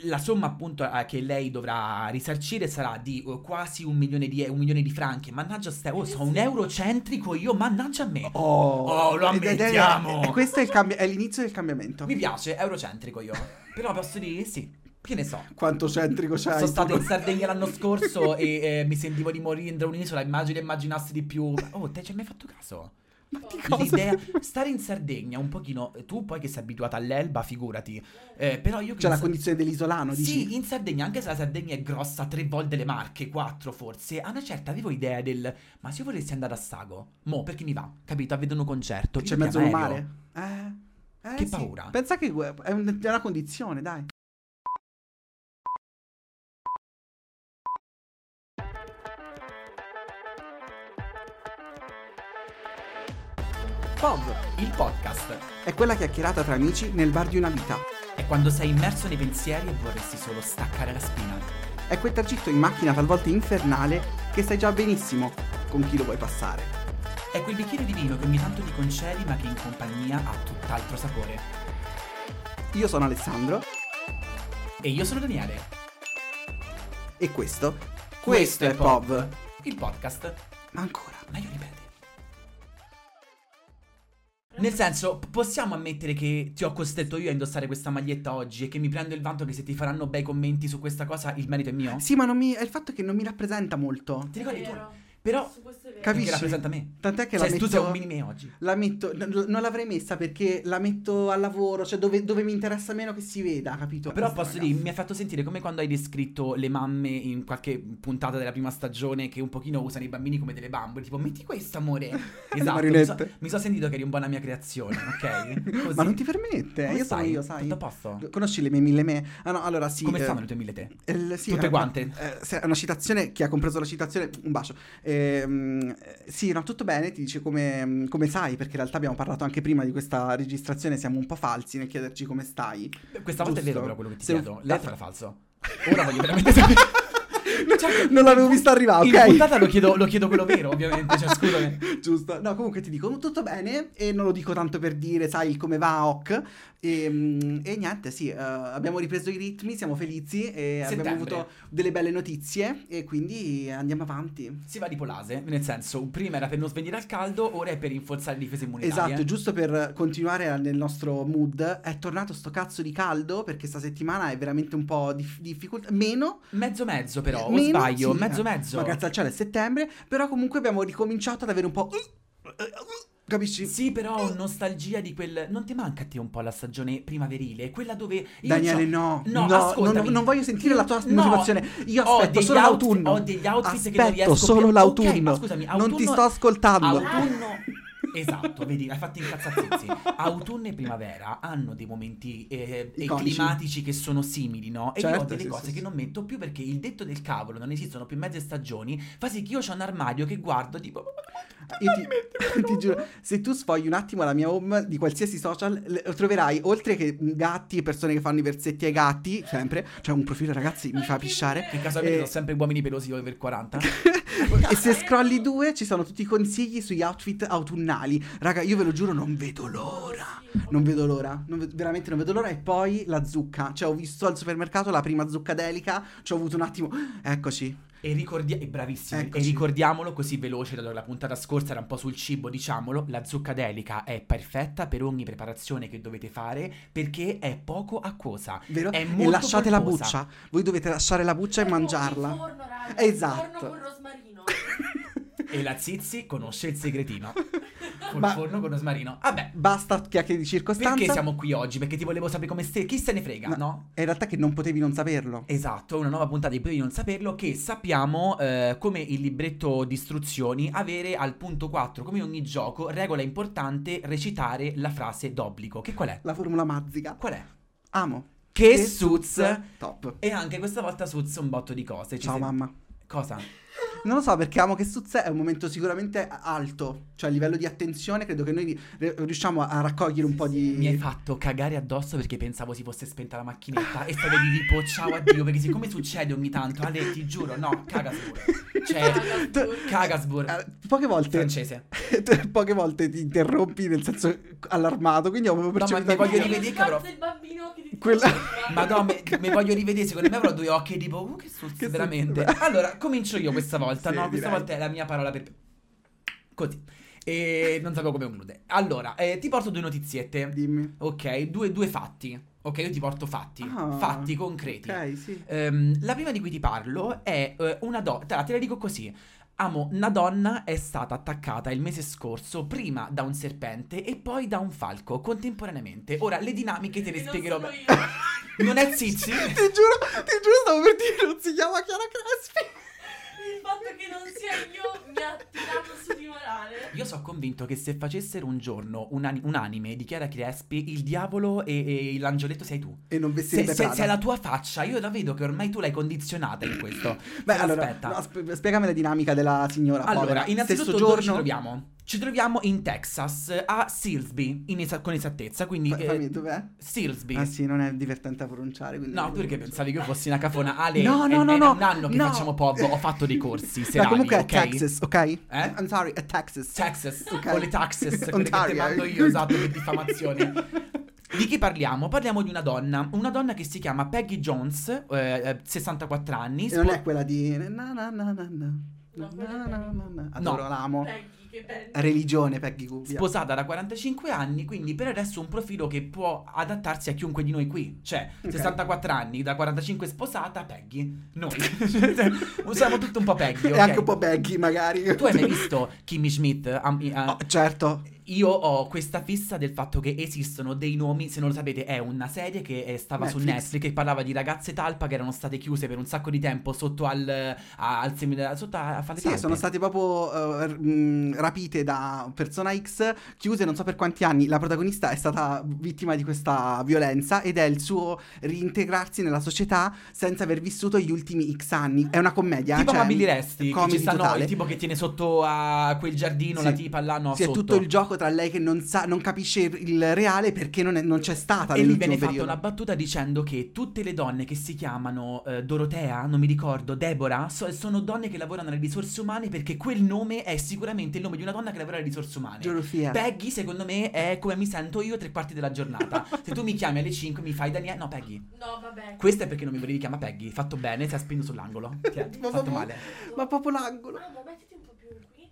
la somma appunto eh, che lei dovrà risarcire sarà di eh, quasi un milione di, un milione di franchi. Mannaggia ste, oh, sono un eurocentrico io, mannaggia a me. Oh, Oh, lo ammettiamo. E questo è, il cambi- è l'inizio del cambiamento. Mi piace, eurocentrico io. Però posso dire sì, che ne so. Quanto centrico c'hai. Sono stato in Sardegna l'anno scorso e eh, mi sentivo di morire dentro un'isola. Immagino immaginassi di più. Oh, te ci hai mai fatto caso? Ma di cosa? L'idea, stare in Sardegna un pochino, tu poi che sei abituata all'Elba, figurati. Eh, però io che C'è la Sa- condizione dell'isolano, dici? Sì, in Sardegna, anche se la Sardegna è grossa tre volte le Marche, quattro forse, a una certa avevo idea del ma se io volessi andare a Sago, mo perché mi va, capito? A vedere un concerto. C'è mezzo mare? Eh. eh, Che sì. paura. Pensa che eh, è una condizione, dai. POV Il podcast è quella chiacchierata tra amici nel bar di una vita. è quando sei immerso nei pensieri e vorresti solo staccare la spina. È quel tragitto in macchina talvolta infernale che sai già benissimo con chi lo vuoi passare. È quel bicchiere di vino che ogni tanto ti concedi ma che in compagnia ha tutt'altro sapore. Io sono Alessandro E io sono Daniele. e questo, questo è POV. Il podcast. Ma ancora. Ma io ripete. Nel senso, possiamo ammettere che ti ho costretto io a indossare questa maglietta oggi e che mi prendo il vanto che se ti faranno bei commenti su questa cosa il merito è mio? Sì, ma non mi, è il fatto che non mi rappresenta molto. Ti ricordi tu? Però Capisci? perché rappresenta me. Tant'è che Cioè, la tu metto... sei un mini me oggi. La metto, n- non l'avrei messa perché la metto al lavoro, cioè dove, dove mi interessa meno che si veda, capito? Però Questa posso ragazza. dire, mi ha fatto sentire come quando hai descritto le mamme in qualche puntata della prima stagione che un pochino usano i bambini come delle bambole, tipo metti questo amore. Esatto, mi so, mi so sentito che eri un po' una mia creazione, ok? Così. Ma non ti permette, Come io stai? sono io, sai. Tutto a posto? Conosci le mie mille me? Ah no, allora sì. Come eh, stanno le tue mille te? il- sì, Tutte eh, quante? eh, una citazione, chi ha compreso la citazione, un bacio. Ehm, eh, sì, no, tutto bene, ti dice come, come sai, perché in realtà abbiamo parlato anche prima di questa registrazione, siamo un po' falsi nel chiederci come stai. Questa volta è Giusto. vero però quello che ti Se- chiedo. L'altro era falso. Ora voglio veramente sapere. Cioè, non l'avevo vista arrivare, In ok? puntata lo chiedo, lo chiedo quello vero, ovviamente. Cioè, scusami. Giusto. No, comunque ti dico tutto bene e non lo dico tanto per dire, sai, come va, ok. E, mm, e niente, sì, eh, abbiamo ripreso i ritmi, siamo felici e abbiamo Settembre. avuto delle belle notizie e quindi andiamo avanti. Si va di polase, nel senso, prima era per non svenire al caldo, ora è per rinforzare le difese immunitarie. Esatto, giusto per continuare nel nostro mood, è tornato sto cazzo di caldo perché sta settimana è veramente un po' di difficoltà. Meno, Mezzo mezzo però, o meno, sbaglio, sì, mezzo mezzo. Ma grazie al cielo è settembre, però comunque abbiamo ricominciato ad avere un po'... Capisci? Sì, però nostalgia di quel. Non ti manca a te un po' la stagione primaverile? Quella dove. io Daniele, no, No, no, non, non voglio sentire la tua No, motivazione. Io aspetto solo outfit- l'autunno. Ho degli outfit che non Aspetto riesco solo più- l'autunno. Ok, ma scusami, Non ti autunno- sto ascoltando. Autunno. Esatto, vedi, hai fatto incazzazizzi. Autunno e primavera hanno dei momenti eh, climatici che sono simili, no? E io ho Certo, delle sì, cose sì, che sì. non metto più perché il detto del cavolo non esistono più mezze stagioni. Fa sì che io ho un armadio che guardo tipo. Io ti, ti giuro, se tu sfogli un attimo la mia home di qualsiasi social, le- troverai oltre che gatti e persone che fanno i versetti ai gatti, sempre, cioè un profilo ragazzi mi fa pisciare. Che casualmente Eh, sono sempre uomini pelosi over 40. e se scrolli due ci sono tutti i consigli sugli outfit autunnali. Raga, io ve lo giuro, non vedo l'ora. Non vedo l'ora, non ve- veramente non vedo l'ora. E poi la zucca. Cioè, ho visto al supermercato la prima zuccadelica. Ci ho avuto un attimo. Eccoci. E ricordiamo, bravissimi, Eccoci. e ricordiamolo così veloce, allora la puntata scorsa era un po' sul cibo, diciamolo, la zuccadelica è perfetta per ogni preparazione che dovete fare perché è poco acquosa. Vero? È e molto lasciate la polposa. buccia. Voi dovete lasciare la buccia e Tipo mangiarla. il forno, raga, Esatto. Il forno con rosmarino. E la Zizi conosce il segretino. Col Ma- forno con rosmarino. Vabbè, Basta chiacchiere di circostanza. perché siamo qui oggi? Perché ti volevo sapere come stai. Chi se ne frega, No. no? È in realtà che non potevi non saperlo. Esatto, una nuova puntata di Potevi non saperlo che sappiamo eh, come il libretto di istruzioni avere al punto 4, come ogni gioco, regola importante recitare la frase d'obbligo. Che qual è? La formula mazzica. Qual è? Amo. Che Suz. Top. E anche questa volta Suz un botto di cose. Ci Ciao sei- mamma. Cosa? Non lo so perché amo che Suz è un momento sicuramente alto, cioè a livello di attenzione credo che noi ri- riusciamo a raccogliere un po' di... Mi hai fatto cagare addosso perché pensavo si fosse spenta la macchinetta e stavevi tipo ciao addio perché siccome succede ogni tanto, Ale ti giuro, no, cagasbur. Cioè, cagasbur. Eh, poche volte Francese. poche volte ti interrompi nel senso allarmato, quindi avevo ma percepito mi voglio anche io. rivedere, cabrò. il bambino che ti Quella- Madonna, me- mi voglio rivedere, secondo me avrò due occhi tipo, uh, che Che veramente. sus- Allora, comincio io questa volta, Sì, no? Questa direi. volta è la mia parola per... Così. E non sapevo come conclude. Allora, eh, ti porto due notiziette. Dimmi. Ok, due, due fatti. Ok, io ti porto fatti. Ah, fatti concreti. Ok, sì. Ehm, la prima di cui ti parlo è eh, una donna. Te la dico così. Amo, una donna è stata attaccata il mese scorso prima da un serpente e poi da un falco contemporaneamente. Ora, le dinamiche te le non spiegherò. io. Non è Zizi? ti giuro, ti giuro, stavo per dire, non si chiama Chiara Crespi. Il fatto che non sia io mi ha tirato su di morale. Io sono convinto che se facessero un giorno un, ani- un anime di Chiara Crespi, il diavolo e, e l'angioletto sei tu. E non Se, vestirebbe se, Prada. se è la tua faccia, io la vedo che ormai tu l'hai condizionata in questo. Beh, Però allora, aspetta. no, sp- spiegami la dinamica della signora Allora, povera. innanzitutto Stesso dove ci giorno... troviamo? Ci troviamo in Texas, a Silsby, in esa- con esattezza, quindi... Fa- eh, fammi, dov'è? Silsby. Ah sì, non è divertente a pronunciare. quindi No, tu perché pensavi che io fossi una cafona? Ale, No, è, no, no, è no, un anno che no. facciamo poco, ho fatto dei corsi Ma serali, comunque è ok? Texas, ok? Eh? I'm sorry, è Texas. Texas, Ok. con le taxes, quelle che ti Ontario. mando io, esatto, per diffamazione. Di chi parliamo? Parliamo di una donna, una donna che si chiama Peggy Jones, eh, eh, 64 anni. E non spo- è quella di... Na, na, na, na, na. No, Na, quella na, è na. Adoro, l'amo. Peggy. Religione, Peggy Gu. via. Sposata da 45 anni, quindi per adesso un profilo che può adattarsi a chiunque di noi qui. Cioè, Ok. 64 anni, da 45 sposata, Peggy. Noi. Usiamo tutto un po' Peggy, E ok? anche un po' Peggy, magari. Tu hai mai visto Kimmy Schmidt? Am- eh, Oh, certo. Io ho questa fissa del fatto che esistono dei nomi, se non lo sapete, è una serie che eh, stava su Netflix. Netflix che parlava di ragazze talpa che erano state chiuse per un sacco di tempo sotto al, a- al seminario, sotto a, a fare Sì, talpe. sono state proprio mh, rapite da persona X, chiuse non so per quanti anni. La protagonista è stata vittima di questa violenza ed è il suo reintegrarsi nella società senza aver vissuto gli ultimi X anni. È una commedia. Tipo cioè, Amabili Resti, che ci stanno il tipo che tiene sotto a quel giardino Sì. la tipa là, no, Sì, è sotto. tutto il gioco tra lei che non sa, non capisce il reale perché non, è- non c'è stata E lì viene periodo. una battuta dicendo che tutte le donne che si chiamano eh, Dorotea, non mi ricordo, Deborah, so- sono donne che lavorano alle risorse umane perché quel nome è sicuramente il nome di una donna che lavora alle risorse umane. Geografia. Peggy, secondo me, è come mi sento io tre quarti della giornata. Se tu mi chiami alle 5, mi fai Daniele. No, Peggy. No, vabbè. Questo è perché non mi volevi chiamare Peggy. Fatto bene, sei spinto sull'angolo. Ti Ma fatto proprio- male. Ma proprio l'angolo. No, ma mettiti un po' più qui.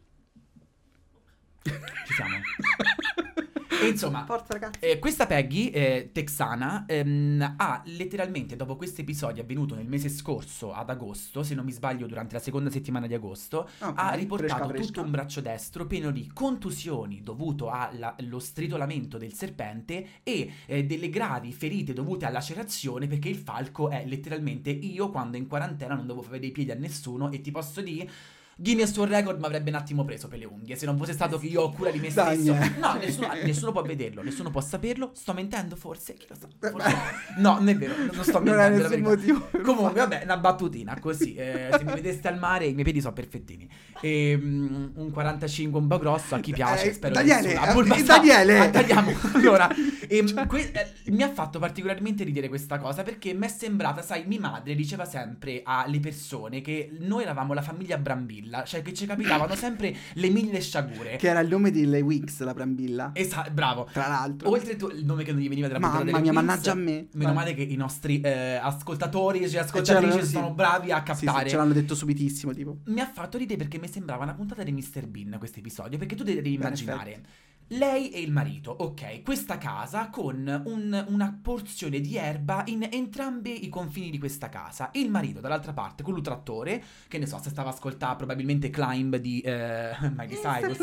Ci siamo. E insomma, Forza. Eh, questa Peggy, eh, texana, ehm, ha letteralmente, dopo questo episodio avvenuto nel mese scorso, ad agosto, se non mi sbaglio durante la seconda settimana di agosto, Ok, ha riportato fresca, fresca. tutto un braccio destro pieno di contusioni dovuto allo stritolamento del serpente e eh, delle gravi ferite dovute alla lacerazione perché il falco è letteralmente io quando in quarantena non dovevo avere i piedi a nessuno e ti posso dire... Guinness World Record mi avrebbe un attimo preso per le unghie se non fosse stato che io ho cura di me Dai, stesso. eh. No, nessuno, nessuno può vederlo, nessuno può saperlo. Sto mentendo forse? Chi lo sa? Forse- No, non è vero, non sto Non mentendo. verità. motivo. Comunque, vabbè, una battutina così. eh, se mi vedeste al mare, i miei piedi sono perfettini. E, mm, un 45 un po' grosso, a chi piace. Eh, spero Daniele, nessuno. eh, A Bulbasaur- Daniele! Ah, tagliamo. Allora, ehm, Cioè- que- eh, mi ha fatto particolarmente ridere questa cosa perché mi è sembrata, sai, mia madre diceva sempre alle persone che noi eravamo la famiglia Brambilla, cioè che ci capitavano sempre le mille sciagure. Che era il nome delle Wix, la Brambilla. Esatto, bravo. Tra l'altro. Oltre tu- il nome che non gli veniva della Mamma mia, mannaggia a me. Meno Vai. male che i nostri eh, ascoltatori e ascoltatrici sì. sono bravi a Sì, captare. sì, ce l'hanno detto subitissimo, tipo. Mi ha fatto ridere perché mi sembrava una puntata di Mr. Bean questo episodio. Perché tu devi immaginare lei e il marito, ok, questa casa con un- una porzione di erba in entrambi i confini di questa casa. Il marito dall'altra parte con l'ultrattore, che ne so, se stava a ascoltare probabilmente Climb di eh, Miley Cyrus.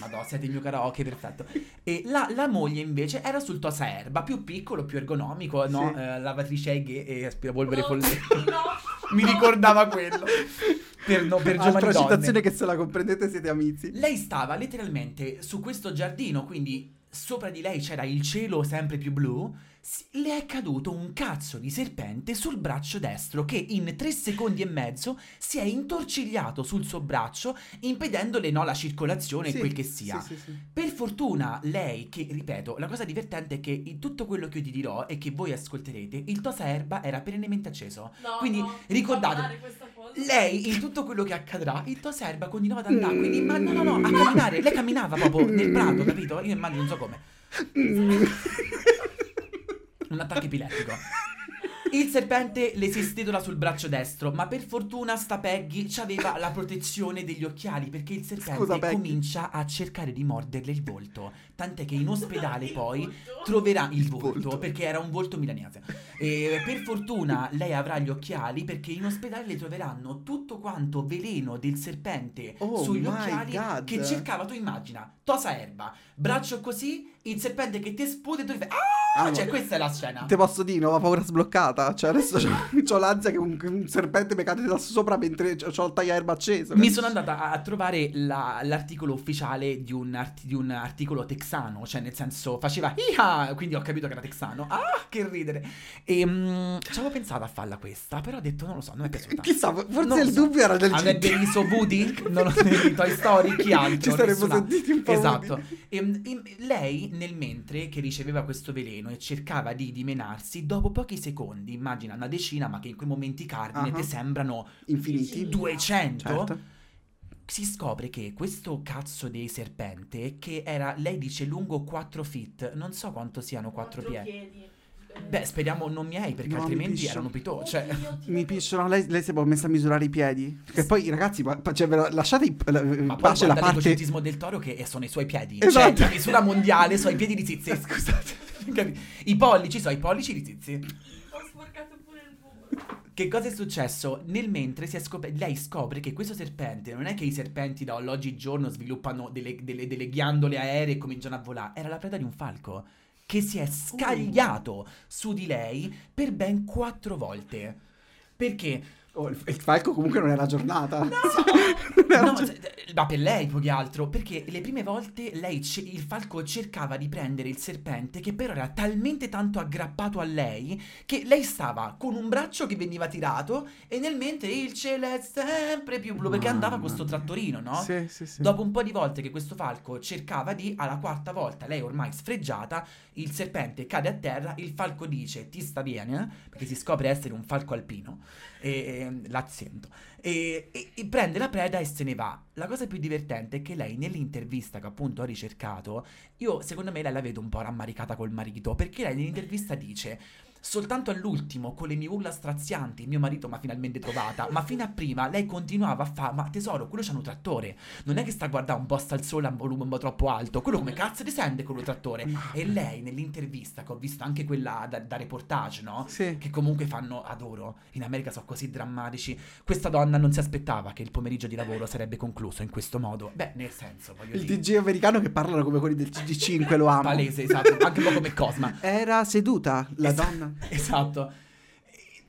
Madonna, siete il mio karaoke, perfetto. E la, la moglie invece era sul tosaerba, più piccolo, più ergonomico, no? Sì. Eh, lavatrice e aspirapolvere No, folletto. No. Mi ricordava quello. Per, no, per giovani Altra donne. citazione che se la comprendete siete amici. Lei stava letteralmente su questo giardino, quindi sopra di lei c'era il cielo sempre più blu. Le è caduto un cazzo di serpente sul braccio destro che in tre secondi e mezzo si è intorcigliato sul suo braccio, impedendole no, la circolazione e Sì, quel che sia. Sì, sì, sì. Per fortuna lei, che ripeto, la cosa divertente è che in tutto quello che io ti dirò e che voi ascolterete, il tosaerba era perennemente acceso. No, Quindi no, ricordate, lei in tutto quello che accadrà, il tosaerba continuava ad andare, Mm. quindi ma no no no, a camminare, lei camminava proprio nel prato, capito? Io immagino non so come. Mm. Un attacco epilettico. Il serpente le si stetola sul braccio destro, ma per fortuna sta Peggy aveva la protezione degli occhiali perché il serpente Scusa, comincia a cercare di morderle il volto. Tant'è che in ospedale poi volto. troverà il Il volto, volto. perché era un volto milanese. E per fortuna lei avrà gli occhiali perché in ospedale le troveranno tutto quanto veleno del serpente Oh sugli occhiali God. che cercava, tu immagina, tosa erba, braccio così, il serpente che ti esplode e tu fai ah! Ah, cioè no. questa è la scena. Te posso dire, nuova paura sbloccata. Cioè, adesso c'ho l'ansia che un, un serpente mi cade da sopra mentre c'ho il tagliaerba acceso. Mi sono andata a, trovare la- l'articolo ufficiale di un, arti- di un articolo texano, cioè nel senso faceva Iha! quindi ho capito che era texano. Ah, che ridere! E mm, ci avevo pensato a farla questa, però ho detto non lo so, non è piaciuta. Chissà, forse Non il so. dubbio era del Avrebbe GT. riso Woody? Non lo so, di Toy Story, chi altro? Ci saremmo Nessuna- sentiti un po' Esatto. E, e lei, nel mentre che riceveva questo veleno e cercava di dimenarsi, dopo pochi secondi, immagina una decina, ma che in quei momenti cardine Ah. ti sembrano Infiniti. 200, Certo. si scopre che questo cazzo di serpente, che era, lei dice lungo 4 feet, non so quanto siano 4 Quattro piedi. piedi. Eh, Beh, speriamo non miei, perché No, mi altrimenti piscio. erano pito. Cioè, Mi pisciano, lei, lei si è messa a misurare i piedi. Che poi, ragazzi, cioè, lasciate in la- ma poi pace la parte. l'egocentismo del toro che sono i suoi piedi. Esatto. Cioè, la misura mondiale sono i piedi di Zizi. Scusate. I pollici sono i pollici di Zizi. Sporcato pure il volo. Che cosa è successo? Nel mentre si è scop- lei scopre che questo serpente non è che i serpenti da oggigiorno sviluppano delle, delle- delle ghiandole aeree e cominciano a volare, era la preda di un falco che si è scagliato su di lei per ben quattro volte. Perché? Oh, il, il falco comunque non è la giornata. No, se- ma per lei più che altro, perché le prime volte lei ce- il falco cercava di prendere il serpente che però era talmente tanto aggrappato a lei che lei stava con un braccio che veniva tirato e nel mentre il cielo è sempre più blu perché andava con sto Mamma mia. trattorino, no? Sì, sì, sì. Dopo un po' di volte che questo falco cercava di, alla quarta volta, lei ormai sfregiata, il serpente cade a terra, il falco dice ti sta bene, eh?" perché si scopre essere un falco alpino, e, e- l'accento, e, e- e prende la preda e se ne va. La cosa più divertente è che lei nell'intervista che appunto ho ricercato, io secondo me lei la vedo un po' rammaricata col marito, perché lei nell'intervista dice... Soltanto all'ultimo, con le mie urla strazianti, mio marito mi ha finalmente trovata. Ma fino a prima lei continuava a fare: Ma tesoro, quello c'ha un trattore. Non è che sta a guardare un posto al sole a un volume un po' troppo alto. Quello come cazzo ti sente quello trattore? E lei nell'intervista, che ho visto anche quella da, da reportage, no? Sì. Che comunque fanno adoro. In America sono così drammatici. Questa donna non si aspettava che il pomeriggio di lavoro sarebbe concluso in questo modo. Beh, nel senso, voglio Il dire. TG americano che parlano come quelli del TG5 lo amo. Palese, esatto. Anche un po' come Cosma. Era seduta la Esa- donna. Esatto.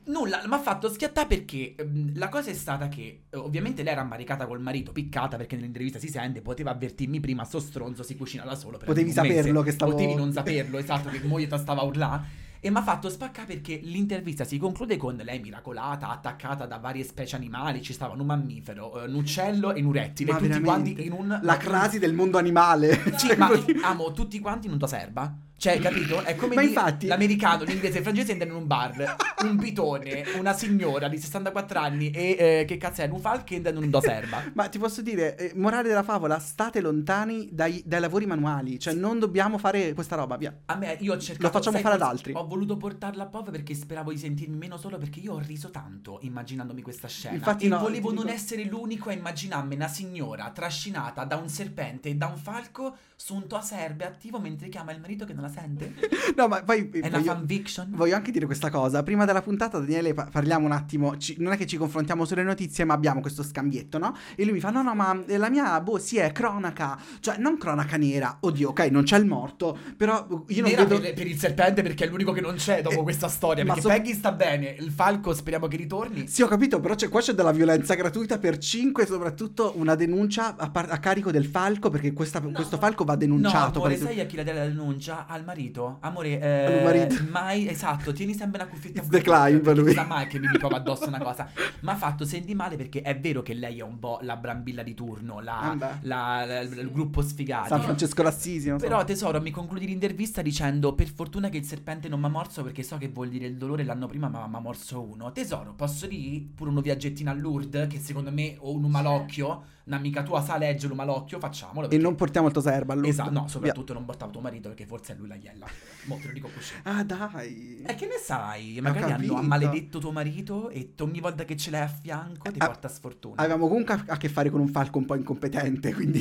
Nulla, mi ha fatto schiattare perché ehm, la cosa è stata che eh, ovviamente lei era ammaricata col marito, piccata perché nell'intervista si sente, poteva avvertirmi prima, sto stronzo si cucina da solo. Potevi un mese. saperlo che stavo- Potevi non saperlo, esatto, che moglie stava a urlare. E mi ha fatto spaccare perché l'intervista si conclude con lei miracolata, attaccata da varie specie animali, ci stavano un mammifero, un uccello e un rettile, Ma tutti veramente? quanti in un... La crasi del mondo animale. Sì, Cioè, ma così. amo tutti quanti in un serba. Cioè, capito? È come Ma dire infatti- l'americano, l'inglese e il francese entrano in un bar. Un pitone, una signora di 64 anni e eh, che cazzo è? Un falco che entrano in un do serba. Ma ti posso dire, eh, morale della favola, state lontani dai, dai lavori manuali. Cioè, non dobbiamo fare questa roba, via. A me, io ho cercato. Lo facciamo fare ad altri. Ho voluto portarla a POV perché speravo di sentirmi meno solo perché io ho riso tanto immaginandomi questa scena. Infatti e no, volevo non dico- essere l'unico a immaginarmi una signora trascinata da un serpente e da un falco su un toa serbe attivo mentre chiama il marito che non la sente. No, ma poi eh, È una voglio, fanfiction. voglio anche dire questa cosa. Prima della puntata, Daniele, pa- parliamo un attimo. ci- non è che ci confrontiamo sulle notizie, ma abbiamo questo scambietto, no? E lui mi fa: No, no, ma eh, la mia, boh, sì, è cronaca. Cioè, non cronaca nera. Oddio, ok, non c'è il morto. Però eh, io non Nera vedo. per, per il serpente perché è l'unico che non c'è dopo Eh, questa storia. ma Perché so- Peggy sta bene, il falco speriamo che ritorni. Sì, ho capito, però c'è, qua c'è della violenza gratuita per 5 e soprattutto una denuncia a, par- a carico del falco perché questa- No. questo falco va No, denunciato. amore, per- sai a chi la dà la denuncia? Al marito. Amore, eh, Al marito. mai, esatto, tieni sempre una cuffietta. It's the climb, lui. Sa mai che mi ritrova addosso una cosa. Ma ha fatto senti male perché è vero che lei è un po' la brambilla di turno, la, la- la- il gruppo sfigati. San Francesco d'Assisi, non so. Però tesoro, mi concludi l'intervista dicendo per fortuna che il serpente non mi ha morso perché so che vuol dire il dolore l'anno prima ma mi ha morso uno. Tesoro, posso dire pure uno viaggettino a Lourdes che secondo me o un malocchio, un'amica tua sa leggere un malocchio, facciamolo. E perché- non portiamo il toserba allora. Esatto, no, soprattutto non portavo tuo marito perché forse è lui sulla iella. Mo te lo dico così. Ah, dai. E che ne sai? Magari hanno capito. ammaledetto tuo marito e t- ogni volta che ce l'hai a fianco ti Ah, porta sfortuna. Avevamo comunque a, a che fare con un falco un po' incompetente, quindi...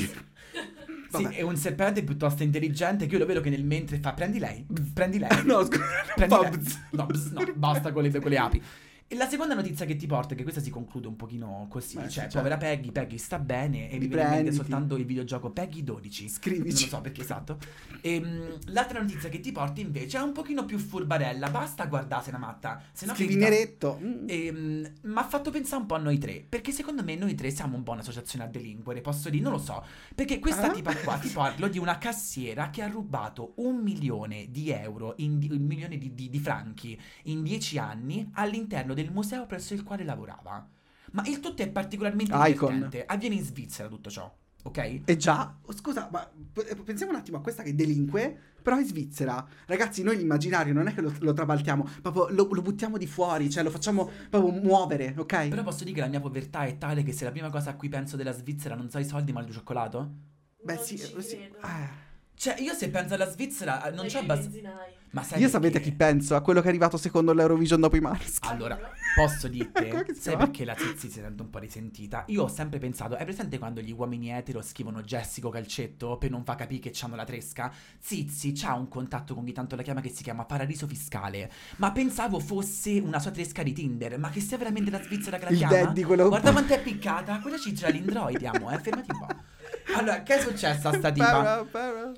Sì, Vabbè. è un serpente piuttosto intelligente che io lo vedo che nel mentre fa prendi lei, prendi lei. No, scusa. Prendi. No, bzz, no, basta con le, con le api. E la seconda notizia che ti porto, che questa si conclude un pochino così, Beh, cioè sì, povera Peggy, Peggy sta bene e Ti mi viene in mente prenditi. soltanto il videogioco Peggy 12. Scrivici. Non lo so perché esatto. Ehm, l'altra notizia che ti porto invece è un pochino più furbarella, basta guardarsela matta. Se no Scrivi che- neretto. Mi ha fatto pensare un po' a noi tre, perché secondo me noi tre siamo un po' un'associazione a delinquere, posso dire, non lo so, perché questa Ah? tipa qua, ti parlo di una cassiera che ha rubato un milione di euro, in di- un milione di, di- di franchi in dieci anni all'interno del museo presso il quale lavorava. Ma il tutto è particolarmente Icon. divertente, avviene in Svizzera tutto ciò, ok? E già, oh, scusa, ma p- pensiamo un attimo a questa che delinque, però è Svizzera. Ragazzi, noi l'immaginario non è che lo, lo trabaltiamo, proprio lo, lo buttiamo di fuori, cioè lo facciamo proprio muovere, ok? Però posso dire che la mia povertà è tale che se la prima cosa a cui penso della Svizzera non so i soldi ma il cioccolato? Beh, Non sì, ci eh, sì. credo. eh. Cioè, io se penso alla Svizzera eh, non c'è abbastanza... Ma sai Io sapete a chi penso? A quello che è arrivato secondo l'Eurovision dopo i Maneskin. Allora, posso dirti, sai perché la Zizi si sente un po' risentita? Io ho sempre pensato, hai presente quando gli uomini etero scrivono Jessico Calcetto per non fa capire che c'hanno la tresca? Zizi c'ha un contatto con chi tanto la chiama che si chiama Paradiso Fiscale, ma pensavo fosse una sua tresca di Tinder, ma che sia veramente la Svizzera che la Il chiama? daddy, quello- Guarda quanto è piccata, quella ci gira l'indroid, amo, eh, fermati un po'. Allora, che è successo a sta tipa?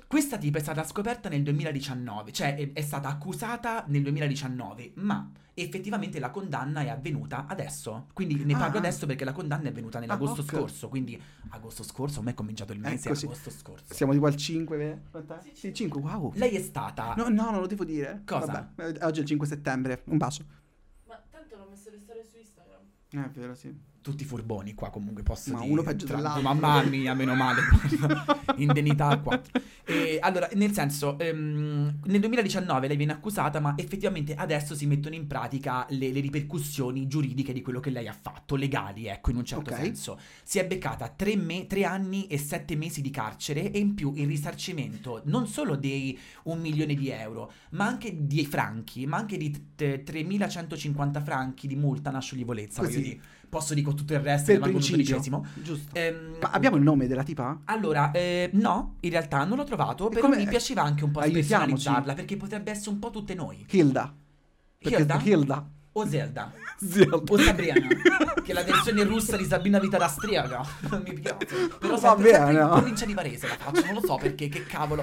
Questa tipa è stata scoperta nel 2019, cioè è, è stata accusata nel 2019, ma effettivamente la condanna è avvenuta adesso. Quindi ne parlo Ah. adesso perché la condanna è avvenuta nell'agosto ok. scorso, quindi agosto scorso, ormai è cominciato il mese, Ecco, sì. agosto scorso. Siamo tipo al 5, vero? Aspetta. Sì, Sì, 5, wow. Lei è stata No, no, non lo devo dire. Cosa? Vabbè, eh, oggi è il 5 settembre. Un bacio. Ma tanto l'ho messo le storie su Instagram. Eh, È vero, sì. Tutti furboni qua comunque posso Ma dire. uno peggio Tra- dell'altro. Mamma mia, meno male. Indennità a 4. allora, nel senso, ehm, nel 2019 lei viene accusata, ma effettivamente adesso si mettono in pratica le, le ripercussioni giuridiche di quello che lei ha fatto, legali, ecco, in un certo Ok. senso. Si è beccata tre, me- tre anni e sette mesi di carcere e in più il risarcimento non solo dei un milione di euro, ma anche di franchi, ma anche di t- 3.150 franchi di multa a scioglievolezza, voglio Così. dire. Posso dire con tutto il resto, Per principio. Giusto. Ehm, Ma abbiamo il nome della tipa? allora, eh, no, in realtà non l'ho trovato, E però mi piaceva anche un po' Aiutiamoci. spersonalizzarla, perché potrebbe essere un po' tutte noi. Hilda. Perché Hilda? Hilda. O Zelda. Zelda. O Sabrina, che è la versione russa di Sabina Vita da Striaga. Non mi piace. Però Va sempre, in provincia di Varese la faccio, non lo so perché, che cavolo.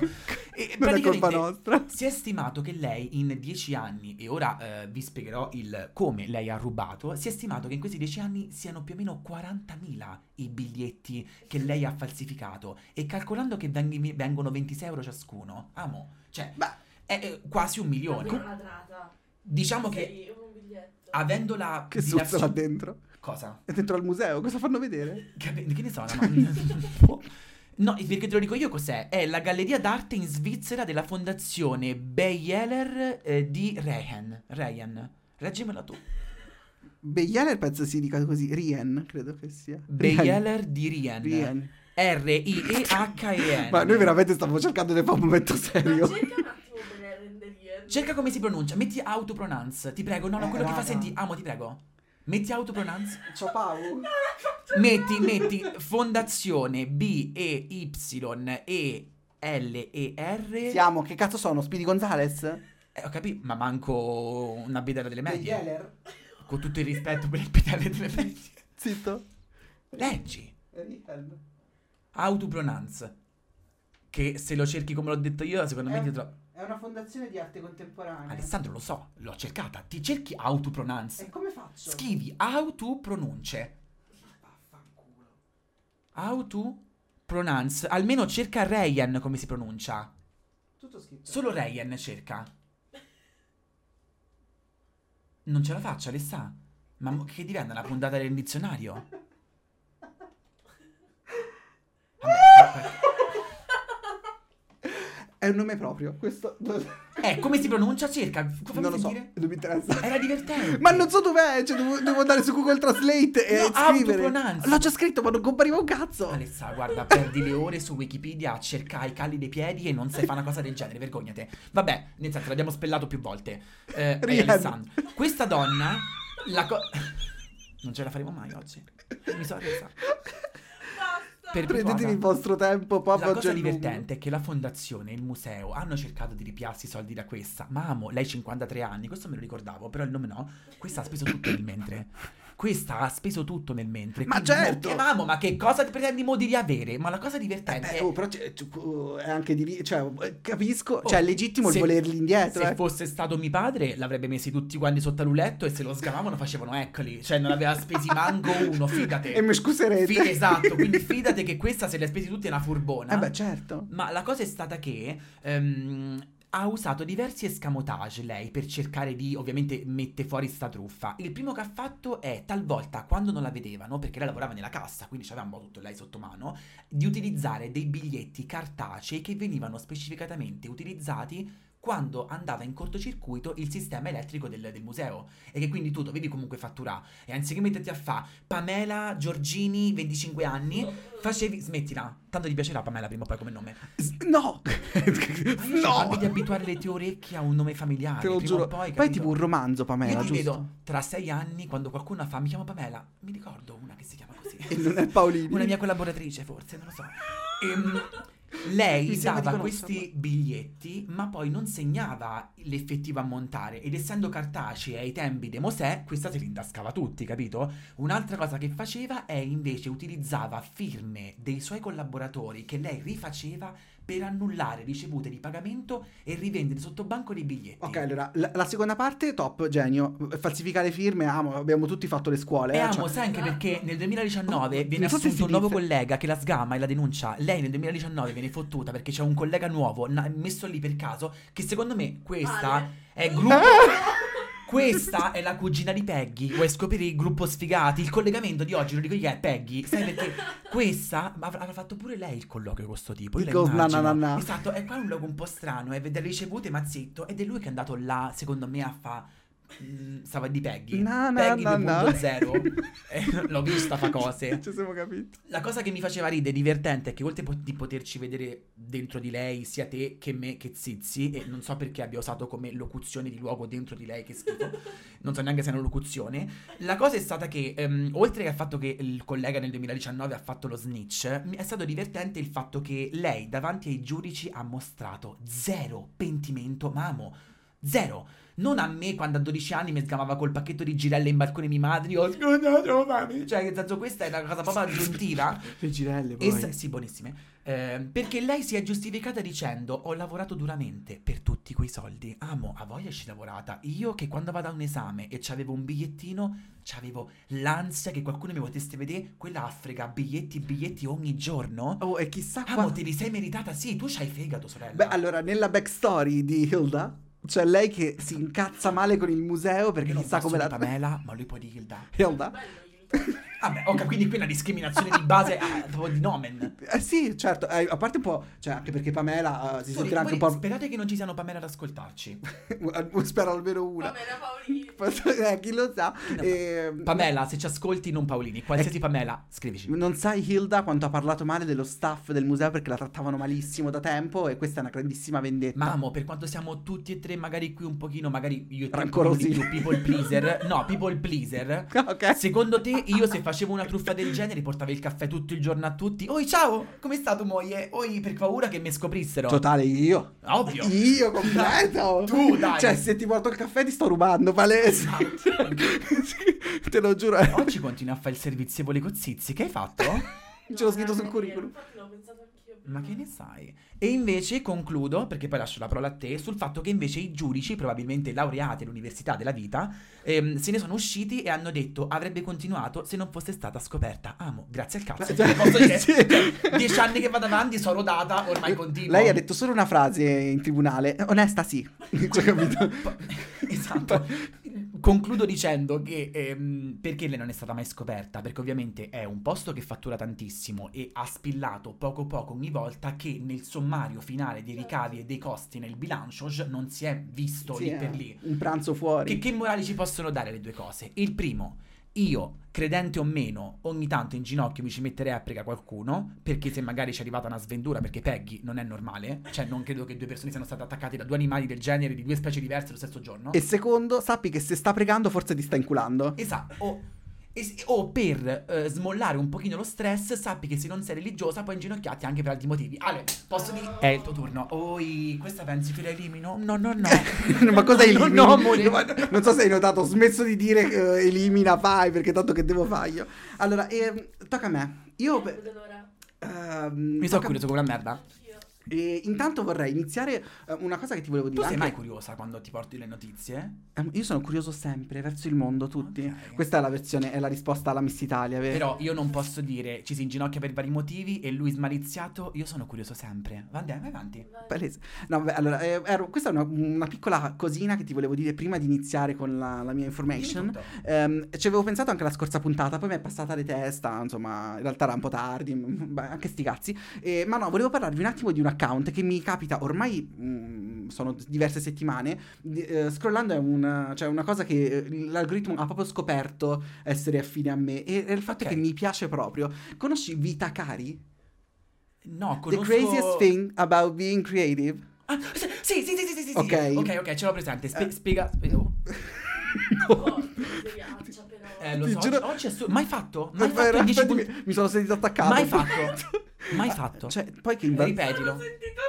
E Non è colpa nostra. si è stimato che lei in dieci anni, e ora eh, vi spiegherò il come lei ha rubato, si è stimato che in questi dieci anni siano più o meno 40.000 i biglietti che lei ha falsificato. E calcolando che venghi- vengono 26 euro ciascuno, amo, cioè, Beh. è eh, quasi un milione. Davvero una. Diciamo che biglietto. avendola... Che suzza là dentro. Cosa? È dentro al museo. Cosa fanno vedere? Capi- che ne so, ma... No, perché te lo dico io cos'è? È la galleria d'arte in Svizzera della fondazione Beyeler eh, di Rehen. Rehen. Reggimela tu. Beyeler penso si dica così. Rien, credo che sia. Beyeler di Rien. Rien. R-I-E-H-E-N. Ma noi veramente stiamo cercando di fare un momento Ma serio. cerca un attimo bene renderien. Cerca come si pronuncia. Metti autopronouns. Ti prego. No, no, Eh, quello che fa senti. Amo, ti prego. Metti autopronouns. Ciao Paolo. Metti, metti fondazione B-E-Y-E-L-E-R. Siamo, che cazzo sono? Speedy Gonzales? Eh, ho capito, ma manco una bidera delle medie. Beyeler? Con tutto il rispetto per il pedale delle medie. Zitto. Leggi. Rien. Autopronouns. Che se lo cerchi come l'ho detto io, secondo me Eh. ti trovo. È una fondazione di arte contemporanea. Alessandro, lo so, l'ho cercata. Ti cerchi autopronouns. E come faccio? Scrivi autopronunce. Vaffanculo. Autopronouns. Almeno cerca Ryan come si pronuncia. Tutto scritto. Solo Ryan cerca. Non ce la faccio, Alessà. Ma mo- che diventa una puntata del dizionario? Vabbè, È un nome proprio. Questo. Eh, come si pronuncia? Cerca. fammi non lo so, sentire. non mi interessa. Era divertente. Ma non so dov'è, cioè devo, devo andare su Google Translate e No, scrivere. L'ho già scritto, ma non compariva un cazzo. Alessa, guarda, perdi le ore su Wikipedia a cercare i calli dei piedi e non sai fare una cosa del genere, vergognate. Vabbè, nel senso, l'abbiamo spellato più volte. Eh, Riad. Alessandro, questa donna, la co- Non ce la faremo mai oggi. Mi sono resa. Per Prendetevi il vostro tempo, poi La cosa divertente è che la fondazione e il museo hanno cercato di ripiarsi i soldi da questa. Ma amo, lei 53 anni, questo me lo ricordavo, però il nome no. Questa ha speso tutto nel mentre. Questa ha speso tutto nel mentre. Ma certo! mo- ma che cosa pretendi mo di riavere? Ma la cosa divertente Beh, è... oh, però è anche di cioè eh, capisco, Oh, cioè è legittimo il se- volerli indietro, Se eh. fosse stato mio padre, l'avrebbe messi tutti quanti sotto al letto e se lo sgavavano facevano eccoli. Cioè, non aveva spesi manco uno, fidate. E mi scuserete. Fi- esatto, quindi fidate che questa se li ha spesi tutti è una furbona. Eh beh, certo. Ma la cosa è stata che ehm, ha usato diversi escamotage lei per cercare di, ovviamente, mette fuori sta truffa. Il primo che ha fatto è talvolta, quando non la vedevano, perché lei lavorava nella cassa, quindi c'aveva un po' tutto lei sotto mano, di utilizzare dei biglietti cartacei che venivano specificatamente utilizzati quando andava in cortocircuito il sistema elettrico del, del museo e che quindi tu dovevi comunque fatturare e anziché metterti a fa Pamela Giorgini 25 anni facevi smettila tanto ti piacerà Pamela prima o poi come nome S- no. cercando di no. abituare le tue orecchie a un nome familiare Te lo prima giuro. o poi, Poi, capito? tipo un romanzo, Pamela, io ti giusto? vedo tra sei anni quando qualcuno fa mi chiamo Pamela mi ricordo una che si chiama così E non è Paolini. una mia collaboratrice forse non lo so Ehm, lei dava questi biglietti, ma poi non segnava l'effettivo ammontare. Ed essendo cartacei ai tempi di Mosè, questa se li intascava tutti, capito? Un'altra cosa che faceva è invece utilizzava firme dei suoi collaboratori che lei rifaceva per annullare ricevute di pagamento e rivendere sotto banco dei biglietti. Ok, allora, la, la seconda parte, top, genio. Falsificare firme, amo, abbiamo tutti fatto le scuole. E eh, amo, cioè- sai anche perché nel 2019 Oh, viene assunto un nuovo dice. collega che la sgama e la denuncia. Lei nel 2019 viene fottuta perché c'è un collega nuovo na- messo lì per caso che secondo me questa Ale. è gruppo... Questa è la cugina di Peggy. Vuoi scoprire il gruppo sfigati? Il collegamento di oggi, lo dico io, è Peggy. Sai perché? Questa avrà fatto pure lei il colloquio con questo tipo. Io la Dico, na, immagino. na, na, na. Esatto, è qua un luogo un po' strano. È vedere ricevute, ma zitto. Ed è lui che è andato là, secondo me, a fa. Mm, Stava di Peggy. Na, na, Peggy na. 2.0. Eh, L'ho vista fa cose. Ci siamo capiti. La cosa che mi faceva ridere, divertente, è che oltre po- di poterci vedere dentro di lei, sia te che me che Zizi, e non so perché abbia usato come locuzione di luogo dentro di lei, che schifo, non so neanche se è una locuzione, la cosa è stata che, ehm, oltre al fatto che il collega nel 2019 ha fatto lo snitch, è stato divertente il fatto che lei davanti ai giudici ha mostrato zero pentimento, ma amo, zero. Non a me quando a 12 anni mi sgamava col pacchetto di girelle in balcone mia madre, ho scusato mami. Cioè, nel senso, questa è una cosa proprio aggiuntiva. Le girelle, poi. E sì, buonissime. Eh, perché lei si è giustificata dicendo: Ho lavorato duramente per tutti quei soldi. Amo, a voglia ci lavorata. Io che quando vado a un esame e c'avevo un bigliettino, c'avevo l'ansia che qualcuno mi potesse vedere. Quella affrega biglietti, biglietti ogni giorno. Oh, e chissà Amo, qua... te li sei meritata. Sì, tu c'hai fegato, sorella. Beh, allora, nella backstory di Hilda, c'è lei che si incazza male con il museo perché non posso come la... Pamela, ma lui poi di Hilda. Hilda? Io. Vabbè, ok, quindi qui è una discriminazione di base ah, proprio di nomen. Eh sì, certo, eh, a parte un po', cioè anche perché Pamela eh, si sentirà anche un po'... Sperate che non ci siano Pamela ad ascoltarci. Spero almeno una. Vabbè, la Paolini. eh, chi lo sa. No. Eh, Pamela, se ci ascolti, non Paolini. Qualsiasi Pamela, scrivici. Non sai Hilda quanto ha parlato male dello staff del museo perché la trattavano malissimo da tempo e questa è una grandissima vendetta. Mammo, per quanto siamo tutti e tre magari qui un pochino, magari io e te Rancorosi. più people pleaser. No, people pleaser. ok. Secondo te, io se facevo una truffa del genere, portavo il caffè tutto il giorno a tutti. Oi, ciao, come sta tu moglie? Oi, per paura che mi scoprissero. Totale io. Ovvio. Io completo. Tu, dai. Cioè, se ti porto il caffè ti sto rubando, palese. Esatto. Te lo giuro. Oggi continui a fare il servizievole con Zizi. Che hai fatto? Ce l'ho scritto sul curriculum. Infatti l'ho pensato. Ma che ne sai? E invece concludo, perché poi lascio la parola a te, sul fatto che invece i giudici, probabilmente laureati all'università della vita, ehm, se ne sono usciti e hanno detto avrebbe continuato se non fosse stata scoperta. Amo, grazie al cazzo. Cioè, Posso dire, sì. cioè, dieci anni che vado avanti, sono rodata, ormai continuo. Lei ha detto solo una frase in tribunale. Onesta, sì. Cioè, capito? esatto. Concludo dicendo che ehm, perché lei non è stata mai scoperta? Perché ovviamente è un posto che fattura tantissimo e ha spillato poco poco ogni volta che nel sommario finale dei ricavi e dei costi nel bilancio non si è visto Sì, lì è per lì. Un pranzo fuori. Che, che morali ci possono dare le due cose? Il primo, io, credente o meno, ogni tanto in ginocchio mi ci metterei a pregare qualcuno, perché se magari ci è arrivata una svendura, perché Peggy non è normale, cioè non credo che due persone siano state attaccate da due animali del genere, di due specie diverse lo stesso giorno. E secondo, sappi che se sta pregando forse ti sta inculando. Esatto, o, es- o per eh, smollare un pochino lo stress, sappi che se non sei religiosa puoi inginocchiarti anche per altri motivi. Ale, posso dire? È il tuo turno. Oi, questa pensi che la elimino? No, no, no. Ma cosa No, elimini? no, amore. Ma- non so se hai notato, ho smesso di dire eh, elimina, fai, perché tanto che devo fare io. Allora, ehm, tocca a me. Io... Non vedo l'ora. ehm, Mi sono curioso come una merda. E intanto vorrei iniziare eh, una cosa che ti volevo Tu dire. sei anche- mai curiosa quando ti porti le notizie? Ehm, io sono curioso sempre, verso il mondo, tutti. Ok. Questa è la versione, è la risposta alla Miss Italia, vero? Però io non posso dire ci si inginocchia per vari motivi e lui smaliziato, io sono curioso sempre. Va bene, vai avanti. Palese. No, beh, allora, eh, ero- questa è una, una piccola cosina che ti volevo dire prima di iniziare con la, la mia information. Ehm, ci avevo pensato anche la scorsa puntata, poi mi è passata di testa, insomma, in realtà era un po' tardi, beh, anche sti cazzi. Eh, ma no, volevo parlarvi un attimo di un account che mi capita ormai, mm, sono diverse settimane, eh, scrollando è una, cioè una cosa che eh, l'algoritmo ha proprio scoperto essere affine a me e, e il fatto Ok. che mi piace proprio. Conosci Vita Cari? No, The conosco... craziest thing about being creative. Ah, sì, sì, sì, sì, sì, sì, sì. Ok. Ok, ok, ce l'ho presente. Spie- Eh. spiega... spie- oh. Eh, lo Ti so, giuro- oggi, è su- Mai fatto? Mai fatto in 10 aspettami, punti? mi sono sentito attaccato. Mai fatto? Mai fatto? Cioè, poi che invaso. Ripetilo. Sono sentito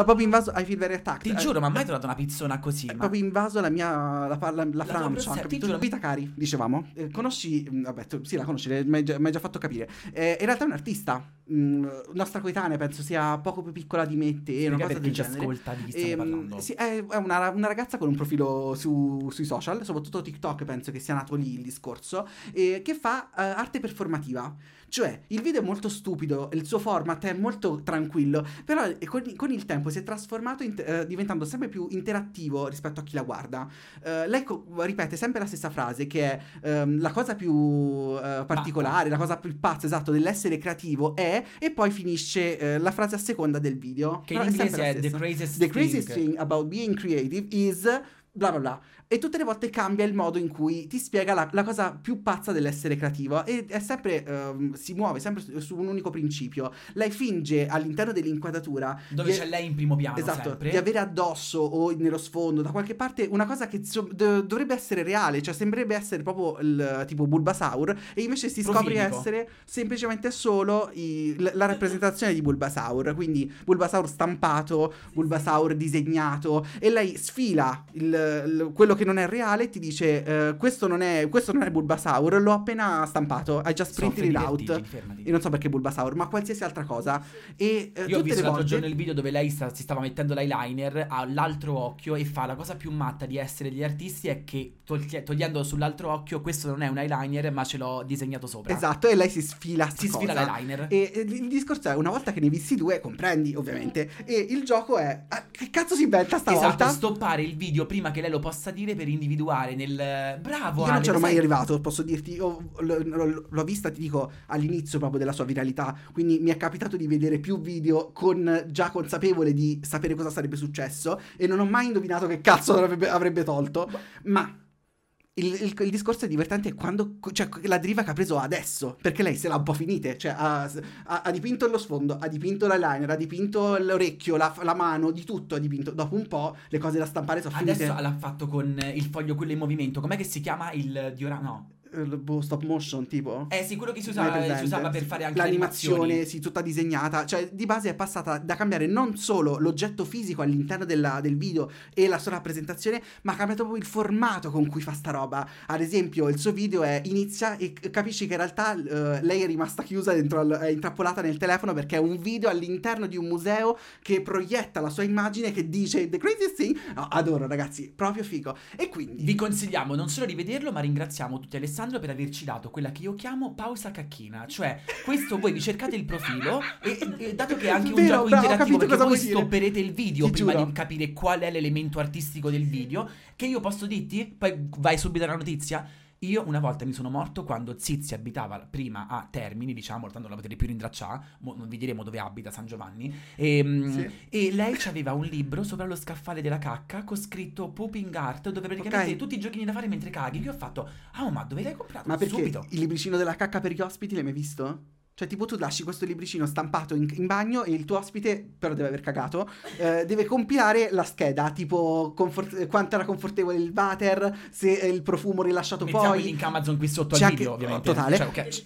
Ha proprio invaso. I feel very attacked. Ti Eh, giuro, ma mai trovato una pizzona così? Ha Ma... proprio invaso la mia. la, la, la Francia. ti giuro. Vita cari, dicevamo. Eh, conosci. mh, Vabbè, tu, sì, la conosci, mi hai già, fatto capire. Eh, in realtà è un artista. mh, nostra coetanea, penso sia poco più piccola di me e te. Una cosa del ci genere. ascolta di chi stiamo Ehm, parlando. sì, è, è una, una ragazza con un profilo su- sui social, soprattutto TikTok, penso che sia nato lì il discorso, eh, che fa eh, arte performativa. Cioè, il video è molto stupido, il suo format è molto tranquillo, però eh, con, con il tempo si è trasformato in- eh, diventando sempre più interattivo rispetto a chi la guarda. Eh, lei co- ripete sempre la stessa frase, che è ehm, la cosa più eh, particolare, la cosa più pazza, esatto, dell'essere creativo è, e poi finisce eh, la frase a seconda del video. Che in Però è sempre inglese la è the craziest The craziest thing. thing about being creative is bla bla bla. E tutte le volte cambia il modo in cui ti spiega la, la cosa più pazza dell'essere creativo. E è sempre, ehm, si muove sempre su, su un unico principio. Lei finge all'interno dell'inquadratura Dove c'è lei in primo piano Esatto, sempre. di avere addosso o nello sfondo, da qualche parte, una cosa che so- do- dovrebbe essere reale, cioè sembrerebbe essere proprio il tipo Bulbasaur, e invece si scopre Profilico. essere semplicemente solo i- l- la rappresentazione di Bulbasaur, quindi Bulbasaur stampato, Bulbasaur disegnato, e lei sfila il- il- quello che non è reale ti dice eh, questo, non è, questo non è Bulbasaur, l'ho appena stampato, I just Soffri printed di it out. E non so perché Bulbasaur, ma qualsiasi altra cosa. E eh, Io ho visto l'altro volte... giorno il video dove lei sta- si stava mettendo l'eyeliner all'altro occhio e fa la cosa più matta di essere gli artisti è che togli- togliendo sull'altro occhio questo non è un eyeliner ma ce l'ho disegnato sopra. Esatto, e lei si sfila Si sfila cosa. l'eyeliner. E e il discorso è, una volta che ne hai visti due, comprendi ovviamente, e il gioco è, ah, che cazzo si inventa stavolta? Esatto, stoppare il video prima che lei lo possa dire per individuare nel... Bravo, Io non Ale, c'ero lo mai sai- arrivato, posso dirti, io l- l'ho vista, ti dico, all'inizio proprio della sua viralità, quindi mi è capitato di vedere più video con già consapevole di sapere cosa sarebbe successo e non ho mai indovinato che cazzo avrebbe, avrebbe tolto, ma... Il, il- il discorso è divertente quando, cioè, la deriva che ha preso adesso, perché lei se l'ha un po' finite, cioè ha, ha- ha dipinto lo sfondo, ha dipinto l'eyeliner, ha dipinto l'orecchio, la, la mano, di tutto ha dipinto. Dopo un po' le cose da stampare sono finite. Adesso l'ha fatto con il foglio quello in movimento. Com'è che si chiama il diorama? No. Eh, boh, stop motion tipo. Eh sì, quello che si, usava, presente? si usava per fare anche l'animazione, sì, tutta disegnata. Cioè, di base è passata da cambiare non solo l'oggetto fisico all'interno della- del video e la sua rappresentazione, ma ha cambiato proprio il formato con cui fa sta roba. Ad esempio, il suo video è inizia e capisci che in realtà eh, lei è rimasta chiusa dentro, al- è intrappolata nel telefono perché è un video all'interno di un museo che proietta la sua immagine che dice The craziest thing. No, adoro, ragazzi, proprio figo. E quindi. Vi consigliamo non solo di vederlo, ma ringraziamo tutti Alessandro Alessandro per averci dato quella che io chiamo pausa cacchina. Cioè, questo voi vi cercate il profilo e, e dato che è anche un Vero, gioco bravo, interattivo perché voi stopperete il video Ti prima giuro. di capire qual è l'elemento artistico del video, che io posso dirti? Poi vai subito alla notizia. Io una volta mi sono morto quando Zizi abitava prima a Termini, diciamo, tanto non la potete più rintracciare, mo- non vi diremo dove abita San Giovanni, e, mm, Sì. e lei aveva un libro sopra lo scaffale della cacca con scritto Pooping Art, dove praticamente Ok. tutti i giochini da fare mentre caghi. Io ho fatto, ah ma dove l'hai comprato? Ma perché Subito. il libricino della cacca per gli ospiti l'hai mai visto? Cioè, tipo, tu lasci questo libricino stampato in, in bagno e il tuo ospite, però deve aver cagato, eh, deve compilare la scheda, tipo comfort- quanto era confortevole il water, se il profumo rilasciato Mettiamo poi. il link Amazon qui sotto C'è al anche- video, ovviamente. totale. Cioè, ok.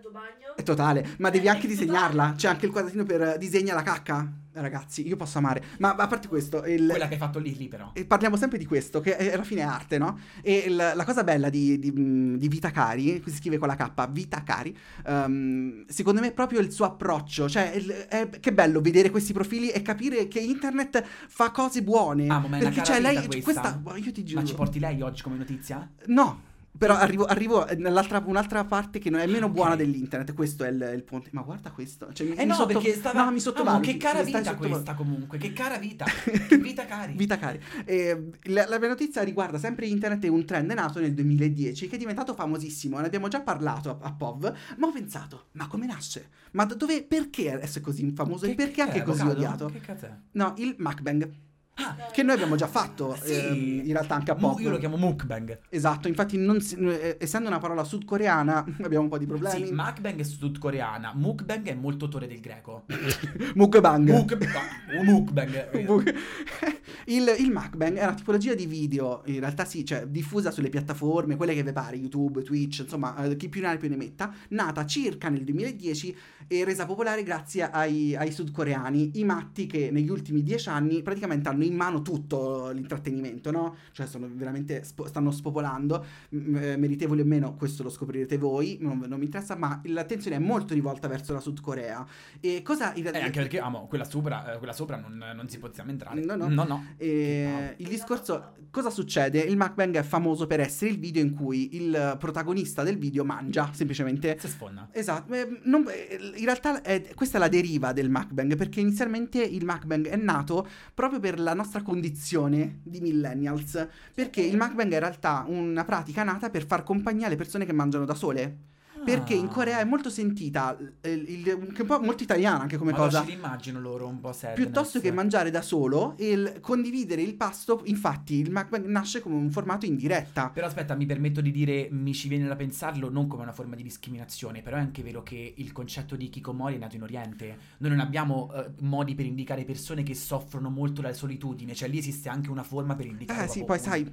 Tuo bagno. È totale, ma devi anche disegnarla. C'è anche il quadratino per eh, disegna la cacca. Ragazzi, io posso amare. Ma a parte questo, il, Quella che hai fatto lì, lì però. E parliamo sempre di questo, che è- alla fine è arte, no? E il- la cosa bella di, di, di Vita Cari, qui si scrive con la K, Vita Cari, ehm, secondo me è proprio il suo approccio. Cioè, il- è- che bello vedere questi profili e capire che internet fa cose buone. Ah, ma è una perché vita lei, questa. boh, io ti giuro. Ma ci porti lei oggi come notizia? No. Però arrivo, arrivo nell'altra un'altra parte che non è meno buona dell'internet. Questo è il, il ponte. Ma guarda questo. Cioè, mi, Eh mi no, sotto- perché stava... No, mi Ah, sottovaluti. che cara vita sottovalu- questa comunque, che cara vita. che vita cari. Vita cari. Eh, la, la mia notizia riguarda sempre internet e un trend nato nel 2010 che è diventato famosissimo. Ne abbiamo già parlato a, a POV, ma ho pensato, ma come nasce? Ma dove, perché adesso è così famoso e perché anche così odiato? Che cazzo è? No, il mukbang, Ah, che noi abbiamo già fatto Sì. ehm, in realtà anche a POV. io lo chiamo mukbang. Esatto, infatti si- eh, essendo una parola sudcoreana abbiamo un po' di problemi. Sì, mukbang è sudcoreana, mukbang è molto autore del greco. Mukbang. Mukbang. mukbang. Muk- il, il mukbang è una tipologia di video, in realtà sì, cioè diffusa sulle piattaforme, quelle che vi pare, YouTube, Twitch, insomma, eh, chi più ne ha più ne metta, nata circa nel 2010 e resa popolare grazie ai, ai sudcoreani, i matti che negli ultimi dieci anni praticamente hanno in mano tutto l'intrattenimento, no? Cioè sono veramente, spo- stanno spopolando, m- eh, meritevoli o meno, questo lo scoprirete voi, non, non mi interessa, ma l'attenzione è molto rivolta verso la Sud Corea. E cosa in Eh, realtà... anche perché, amo, quella sopra, eh, quella sopra non, non si possiamo entrare. No, no. no. no. E il discorso, cosa succede? Il mukbang è famoso per essere il video in cui il protagonista del video mangia, semplicemente. Si sfonda. Esatto, eh, non- eh, in realtà questa è la deriva del mukbang, perché inizialmente il mukbang è nato proprio per la nostra condizione di millennials, perché il mukbang è in realtà una pratica nata per far compagnia alle persone che mangiano da sole. Perché in Ah. Corea è molto sentita, eh, il- è un po' molto italiana anche come Ma cosa. ci immagino loro un po' sad. Piuttosto che mangiare da solo e il- condividere il pasto, infatti il mukbang nasce come un formato in diretta. Però aspetta, mi permetto di dire, mi ci viene da pensarlo non come una forma di discriminazione, però è anche vero che il concetto di Kikomori è nato in Oriente. Noi non abbiamo eh, modi per indicare persone che soffrono molto la solitudine, cioè lì esiste anche una forma per indicare Eh sì, poi sai,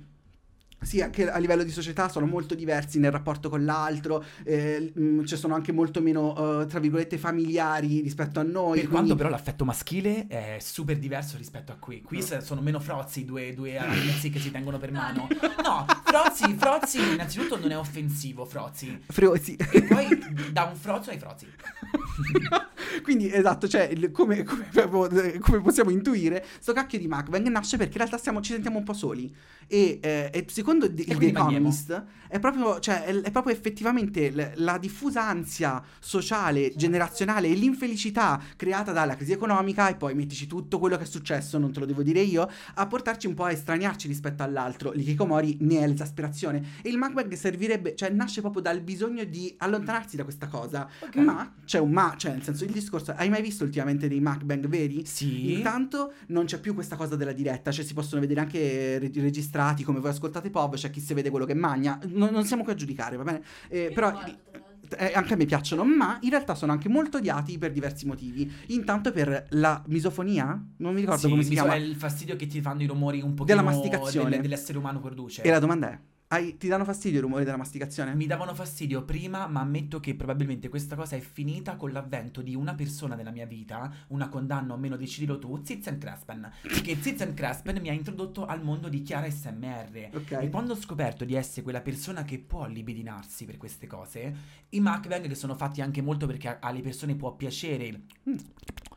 sì, anche a livello di società sono molto diversi nel rapporto con l'altro, eh, mm, ci sono anche molto meno, eh, tra virgolette, familiari rispetto a noi. Per quindi- quanto però l'affetto maschile è super diverso rispetto a qui. Qui se- sono meno frozzi i due, due ragazzi che si tengono per mano. No, frozzi, frozzi innanzitutto non è offensivo, frozzi. Sì. E poi da un frozzo ai frozzi. Quindi esatto, cioè come, come proprio- come possiamo intuire, sto cacchio di mukbang nasce perché in realtà stiamo- ci sentiamo un po' soli. E, eh, e secondo il The quindi Economist è proprio, cioè, è, è proprio effettivamente l- la diffusa ansia sociale, generazionale e l'infelicità creata dalla crisi economica, e poi mettici tutto quello che è successo, non te lo devo dire io, a portarci un po' a estraniarci rispetto all'altro. L'Ikikomori ne è l'esasperazione. E il mukbang servirebbe, cioè nasce proprio dal bisogno di allontanarsi da questa cosa. Ok. Ma c'è un ma, cioè nel senso il discorso, hai mai visto ultimamente dei mukbang veri? Sì. Intanto non c'è più questa cosa della diretta, cioè si possono vedere anche re- registrati come voi ascoltate POV, c'è chi si vede quello che magna, non, non siamo qui a giudicare, va bene? Eh, però eh, anche a me piacciono, ma in realtà sono anche molto odiati per diversi motivi. Intanto per la misofonia, non mi ricordo Sì, come si mi so- chiama. È il fastidio che ti fanno i rumori un po' Della masticazione. dell'essere umano produce. E la domanda è, hai- ti danno fastidio i rumori della masticazione? Mi davano fastidio prima, ma ammetto che probabilmente questa cosa è finita con l'avvento di una persona nella mia vita, una condanna o meno decidilo tu, Ziz Crespen. Che Ziz Crespen mi ha introdotto al mondo di Chiara SMR. Ok. E quando ho scoperto di essere quella persona che può libidinarsi per queste cose, i mukbang che sono fatti anche molto perché a- alle persone può piacere il-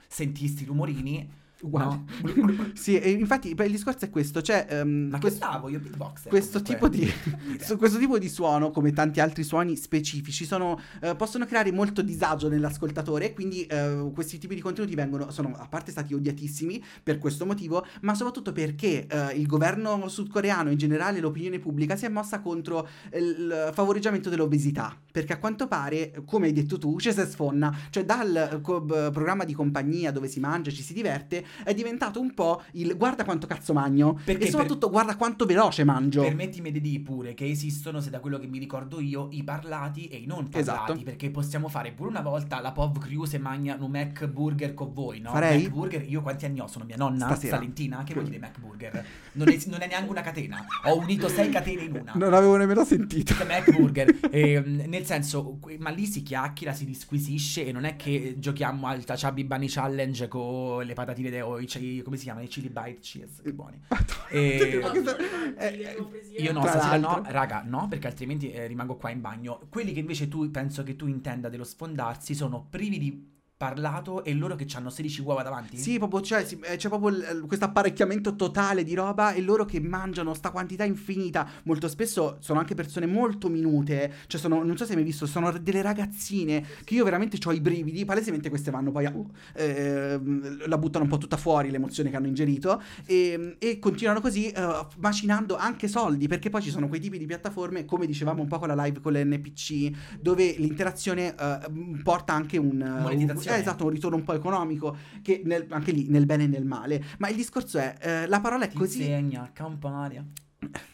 sentirsi i rumorini, Uguale. No? sì, infatti beh, il discorso è questo, cioè... ehm, Ma questo- stavo io beatboxer. questo tipo, di, su- questo tipo di suono, come tanti altri suoni specifici, sono, eh, possono creare molto disagio nell'ascoltatore. e Quindi eh, questi tipi di contenuti vengono, sono a parte stati odiatissimi per questo motivo, ma soprattutto perché eh, il governo sudcoreano e in generale l'opinione pubblica si è mossa contro il favoreggiamento dell'obesità. Perché a quanto pare, come hai detto tu, ci si sfonna. Cioè, dal co- programma di compagnia dove si mangia ci si diverte, è diventato un po' il guarda quanto cazzo magno. Perché e soprattutto guarda quanto veloce mangio. Permettimi di dire pure che esistono, se da quello che mi ricordo io, i parlati e i non parlati. Esatto. Perché possiamo fare pure una volta la POV crew se magna un Mac Burger con voi, no? Farei. Mac Burger, io quanti anni ho? Sono mia nonna, Stasera. Salentina. Che vuol dire Mac Burger? Non è, non è neanche una catena. Ho unito sei catene in una. Non avevo nemmeno sentito. Mac Burger. Ehm, nel senso, ma lì si chiacchiera, si disquisisce e non è che giochiamo al Chubby Bunny Challenge con le patatine de- o i, come si chiama? I chili bite cheese, che buoni. E- Ma che- eh, io no, stasera no, raga, no, perché altrimenti eh, rimango qua in bagno. Quelli che invece tu penso che tu intenda dello sfondarsi sono privi di parlato e loro che hanno 16 uova davanti. Sì, proprio cioè, sì, eh, c'è proprio il- questo apparecchiamento totale di roba e loro che mangiano sta quantità infinita. Molto spesso sono anche persone molto minute. Cioè, sono, non so se hai mai visto, sono delle ragazzine che io veramente ho i brividi. Palesemente queste vanno poi a. ehm, la buttano un po' tutta fuori l'emozione che hanno ingerito. E, e continuano così, eh, macinando anche soldi. Perché poi ci sono quei tipi di piattaforme, come dicevamo un po' con la live con l'NPC, dove l'interazione eh, porta anche un. eh, Monetizzazione. Un- eh, esatto, un ritorno un po' economico che nel- anche lì nel bene e nel male. Ma il discorso è, eh, la parola è Ti così... insegna Campania.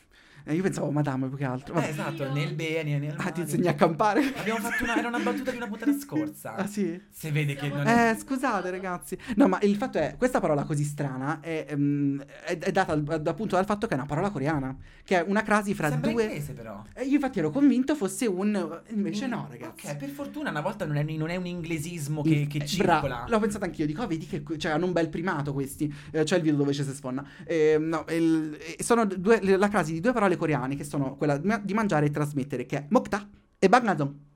Eh, io pensavo madame più che altro. Eh, Vabbè. esatto, nel bene nel Ah, ti male. insegni a campare? Abbiamo fatto una, era una battuta di una puntata scorsa. Ah sì? Se vede che non è... Eh, scusate ragazzi. No, ma il fatto è, questa parola così strana è, ehm, è- è data appunto dal fatto che è una parola coreana, che è una crasi fra Sembra due... inglese però. Eh, io infatti ero convinto fosse un... Invece no, ragazzi. Ok, per fortuna una volta non è, non è un inglesismo che, che Eh, circola. bra- l'ho pensato anch'io. Dico, oh, vedi che cioè, hanno un bel primato questi. Eh, c'è il video dove ci si sfonna. Ehm, no, il- eh, sono due, la crasi di due parole coreane che sono quella di ma- di mangiare e trasmettere, che è Mokta e Bagnadon.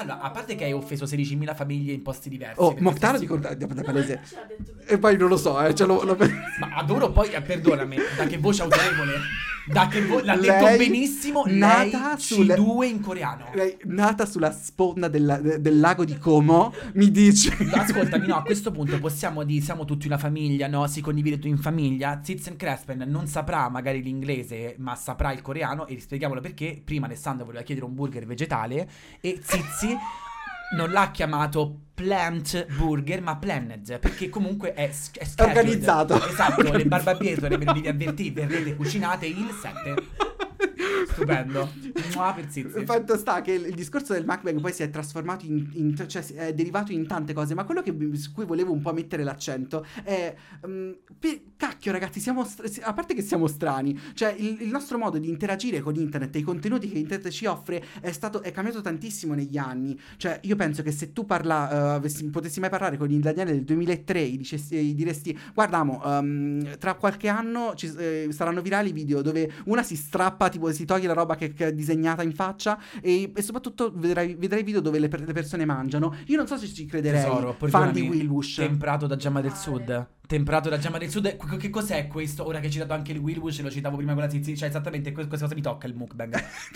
Allora, a parte che hai offeso 16.000 famiglie in posti diversi. Oh, Mokta lo dico da, palese. ma ci ha detto che- E poi non lo so, eh, ce l'ho- l'ho- Ma adoro poi, eh, perdonami, da che voce autorevole. Da che vo- l'ha detto Lei, benissimo. nata lei sul- C2 in coreano. Lei, nata sulla sponda della- de- del lago di Como, mi dice... Ascoltami, no, a questo punto possiamo dire, siamo tutti una famiglia, no? Si condivide tutto in famiglia. Zitzen Crespen non saprà magari l'inglese, ma saprà il coreano e spieghiamolo perché prima Alessandro voleva chiedere un burger vegetale e Zizi non l'ha chiamato plant burger, ma planet, perché comunque è, s- è scheduled. Organizzato. Esatto, le barbabietole le devi avvertire, verrete cucinate il 7. Stupendo. Il fatto sta che il, discorso del MacBook poi si è trasformato in, in- cioè è derivato in tante cose, ma quello che, su cui volevo un po' mettere l'accento è mm, per- cacchio ragazzi, siamo a parte che siamo strani, cioè il, il nostro modo di interagire con internet e i contenuti che internet ci offre è stato è cambiato tantissimo negli anni. Cioè, io penso che se tu parla, eh, avessi- potessi mai parlare con il Daniele del 2003, gli dicessi, gli diresti "Guarda, amo, ehm, tra qualche anno ci, eh, saranno virali video dove una si strappa, tipo si toglie la roba che, che è disegnata in faccia e, e soprattutto vedrai, vedrai video dove le, le persone mangiano. Io non so se ci crederei, Tesoro, fan di perdonami, Willbush. Temprato da Gemma del. Sud. Temprato da Gemma del Sud. Che cos'è questo? Ora che hai citato anche il Willbush, lo citavo prima con la Zizi. Cioè, esattamente que- questa cosa mi tocca il mukbang.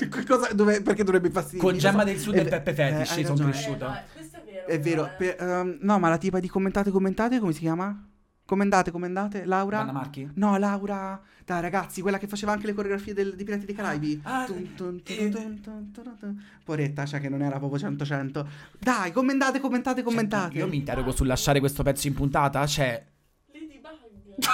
Cosa- dove- perché dovrebbe fastidio? Con Gemma del Sud e Peppe Fetish, hai sono ragione. cresciuto. Eh, no, questo è vero. È vero, eh. per- ehm, no, ma la tipa di commentate, commentate, come si chiama? Commendate, commendate, Laura? Vanna Marchi? No, Laura. Dai, ragazzi, quella che faceva anche le coreografie del- dei Pirati dei Caraibi. Ah. Poretta, cioè che non era proprio 100-100. Dai, commentate, commentate, commentate. Cioè, io mi interrogo sul lasciare questo pezzo in puntata. C'è Ladybug.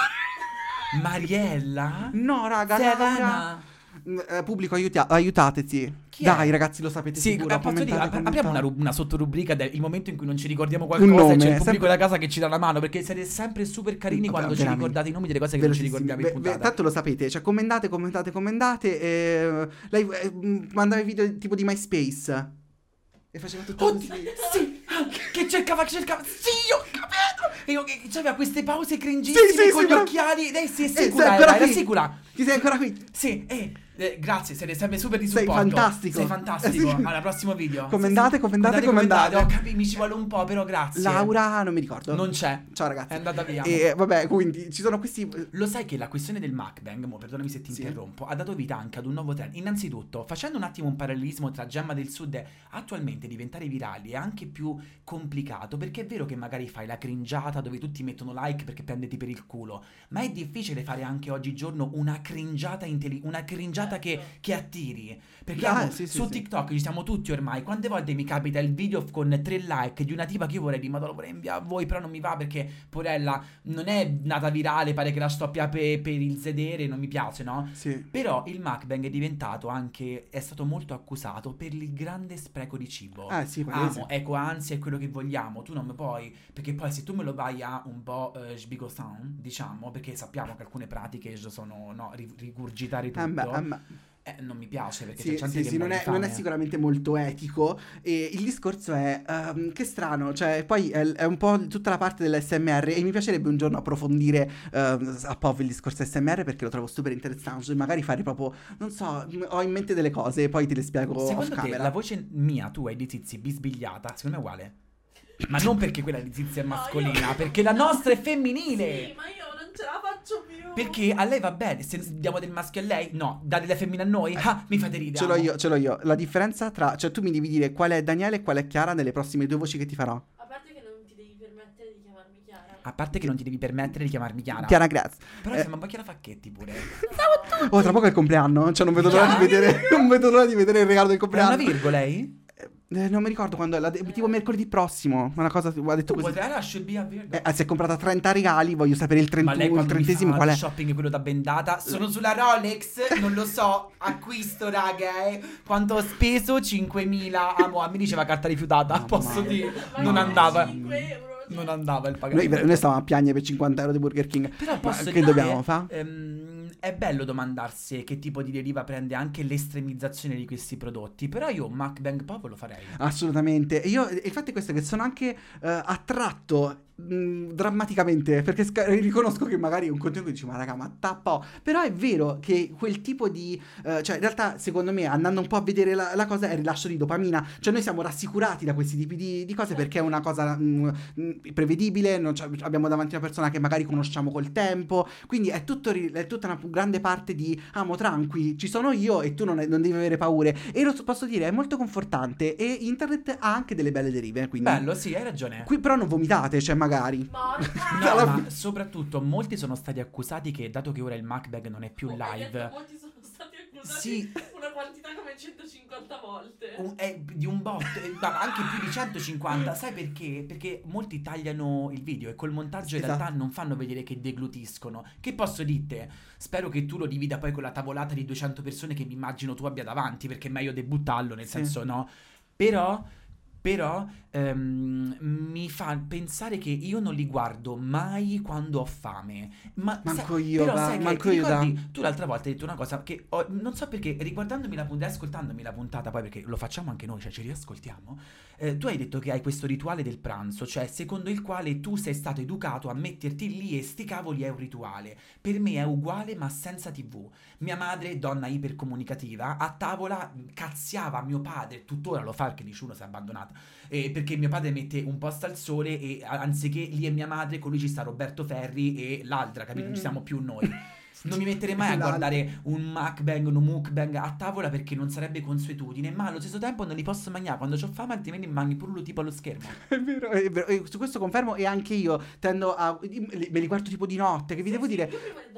Mariella. No, raga, Laura. Serena. Mm, eh, pubblico, aiutia- aiutateci. Chi Dai, è? ragazzi, lo sapete Sì, sicuro. eh, posso dire, ap- apriamo una, commentate. ru- una sottorubrica del il momento in cui non ci ricordiamo qualcosa nome, e c'è il pubblico sempre- da casa che ci dà la mano perché siete sempre super carini Vabbè, quando ci veramente. ricordate i nomi delle cose che non ci ricordiamo in Beh, beh, puntata. tanto lo sapete, cioè commentate, commentate, commentate. E... Lei eh, mh, mandava i video tipo di MySpace. E faceva tutto Oddio, così. sì, ah, che cercava, che cercava, sì, ho capito. E io, che c'aveva queste pause cringissime Sì, sì, con sì, gli però- occhiali. Lei si è Eh, sicura, era qui? sicura. Ti sei ancora qui? Sì, e Eh, grazie, siete sempre super di Sei supporto. fantastico. Sei fantastico. Sì. Al prossimo video. Commentate, Sì, commentate, commentate. Ho capito, mi ci vuole un po', però grazie. Laura, non mi ricordo. Non c'è. Ciao ragazzi. È andata via. E vabbè, quindi ci sono questi. Lo sai che la questione del mukbang, mo perdonami se ti Sì. interrompo, ha dato vita anche ad un nuovo trend. Innanzitutto, facendo un attimo un parallelismo tra Gemma del Sud e attualmente diventare virali è anche più complicato perché è vero che magari fai la cringiata dove tutti mettono like perché prendeti per il culo, ma è difficile fare anche oggigiorno una cringiata intelli- una cringiata che, che attiri. Perché Ah, amo, sì, su sì. TikTok ci siamo tutti ormai. Quante volte mi capita il video con tre like di una tipa che io vorrei dire, ma lo vorrei inviare a voi, però non mi va perché, porella, non è nata virale, pare che la sto a pe- per il sedere, non mi piace, no? Sì. Però il mukbang è diventato anche, è stato molto accusato per il grande spreco di cibo. Ah, sì, palese. Amo, eco, ansia è quello che vogliamo. Tu non mi puoi. Perché poi se tu me lo vai a un po' eh, sbigosan, diciamo, perché sappiamo che alcune pratiche sono no, ri- rigurgitare tutto. Ah, ah, beh. Eh, non mi piace perché Sì, c'è gente sì, che sì, non, è, non è sicuramente molto etico. E il discorso è ehm, che strano, cioè, poi è, è un po' tutta la parte dell'SMR. E mi piacerebbe un giorno approfondire ehm, a POV il discorso SMR perché lo trovo super interessante. Magari fare proprio, non so, m- ho in mente delle cose e poi te le spiego off Secondo te camera. la voce mia, tu hai di Tizi bisbigliata, secondo me è uguale. Ma non perché quella di Tizi è No, mascolina, io- perché la nostra è femminile. Sì, ma io non ce la faccio più. Perché a lei va bene, se diamo del maschio a lei, no, date della femmina a noi, ah, mi fate ridere. Ce l'ho io, ce l'ho io. La differenza tra, cioè, tu mi devi dire qual è Daniele e qual è Chiara nelle prossime due voci che ti farò. A parte che non ti devi permettere di chiamarmi Chiara. A parte che non ti devi permettere di chiamarmi Chiara. Chiara Graz. Però Eh. sembra un po' Chiara Facchetti pure. Oh, tra poco è il compleanno. Cioè, non vedo l'ora di vedere. Non vedo l'ora di vedere il regalo del È una compleanno. virgola lei? Eh, non mi ricordo quando. La, tipo mercoledì prossimo. Una cosa. Ha detto Tu così. potrai la should be a virgola. Eh, si è comprata 30 regali. Voglio sapere il, Ma 31, lei il quando mi trentesimo qual è. lo shopping quello da bendata Sono sulla Rolex Non lo so Acquisto raga eh. Quanto ho speso 5.000 Amo me diceva carta rifiutata Mamma Posso dire Ma Non no, andava 5 euro. cioè. Non andava il Noi, pagamento noi stavamo a piangere per 50 euro di Burger King. Però Ma posso che dire dobbiamo fa? ehm, È bello domandarsi Che tipo di deriva prende anche l'estremizzazione di questi prodotti Però io un mukbang pop lo farei Assolutamente. Io, il fatto è questo: che sono anche eh, attratto. Mh, drammaticamente perché sca- riconosco che magari un contenuto dici ma raga ma tappa però è vero che quel tipo di eh, cioè in realtà secondo me andando un po' a vedere la, la cosa è il rilascio di dopamina. Cioè noi siamo rassicurati da questi tipi di, di cose perché è una cosa mh, mh, prevedibile abbiamo davanti una persona che magari conosciamo col tempo. Quindi è, tutto, è tutta una grande parte di amo tranqui ci sono io e tu non, non devi avere paure e lo so- posso dire è molto confortante e internet ha anche delle belle derive quindi Bello sì hai ragione. Qui però non vomitate, cioè magari. Ma No, ma soprattutto molti sono stati accusati che dato che ora il mukbang non è più Oh, hai detto live Molti sono stati accusati Sì. una quantità come 150 volte. un- è di un bot, eh, anche più di 150. Sai perché? Perché molti tagliano il video e col montaggio in Esatto. realtà non fanno vedere che deglutiscono. Che posso dirte? Spero che tu lo divida poi con la tavolata di 200 persone che mi immagino tu abbia davanti, perché è meglio debuttarlo, nel Sì. senso no. Però però ehm, mi fa pensare che io non li guardo mai quando ho fame. Ma Manco sai- io, però va, sai che manco io, da. ricordi- tu l'altra volta hai detto una cosa che ho- non so perché, riguardandomi la puntata, ascoltandomi la puntata, poi perché lo facciamo anche noi, cioè ci riascoltiamo. eh, tu hai detto che hai questo rituale del pranzo, cioè secondo il quale tu sei stato educato a metterti lì e sti cavoli è un rituale. Per me è uguale ma senza tv. Mia madre, donna ipercomunicativa, a tavola cazziava mio padre, tuttora lo fa perché dice uno si è abbandonato, eh, perché mio padre mette un posto al sole e anziché lì e mia madre, con lui ci sta Roberto Ferri e l'altra, capito? Non ci Mm. siamo più noi. Non mi metterei mai a L'altra. guardare un mukbang, un mukbang a tavola perché non sarebbe consuetudine, ma allo stesso tempo non li posso mangiare quando ho fame, altrimenti mangi pure lo tipo allo schermo. È vero, è vero. E su questo confermo e anche io tendo a... Me li guardo tipo di notte, che vi devo dire...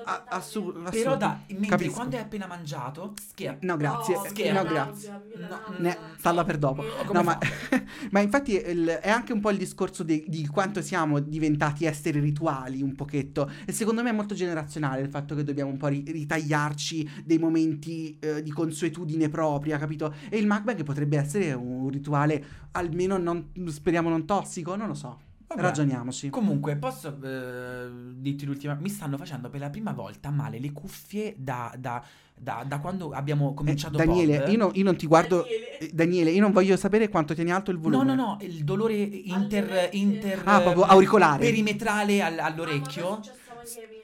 a- assu- Però assurdo. da, mentre Capisco. quando hai appena mangiato, scherzo. No, grazie. No, scherzo. no, grazie. No, Ne, stalla per dopo. Come No, ma, ma infatti il- è anche un po' il discorso di, di quanto siamo diventati esseri rituali un pochetto. E secondo me è molto generazionale il fatto che dobbiamo un po' ri- ritagliarci dei momenti eh, di consuetudine propria, capito? E il mukbang potrebbe essere un rituale almeno non, speriamo non tossico, non lo so. Vabbè. Ragioniamoci. Comunque, posso eh, dirti l'ultima. Mi stanno facendo per la prima volta male le cuffie da, da- da- da quando abbiamo Eh, cominciato Daniele, Pod. io, non- io non ti guardo... Daniele. eh, Daniele, io non voglio sapere quanto tieni alto il No, volume. no, no, il dolore inter, inter Ah, proprio eh, auricolare. perimetrale al- Ah, all'orecchio. Miami.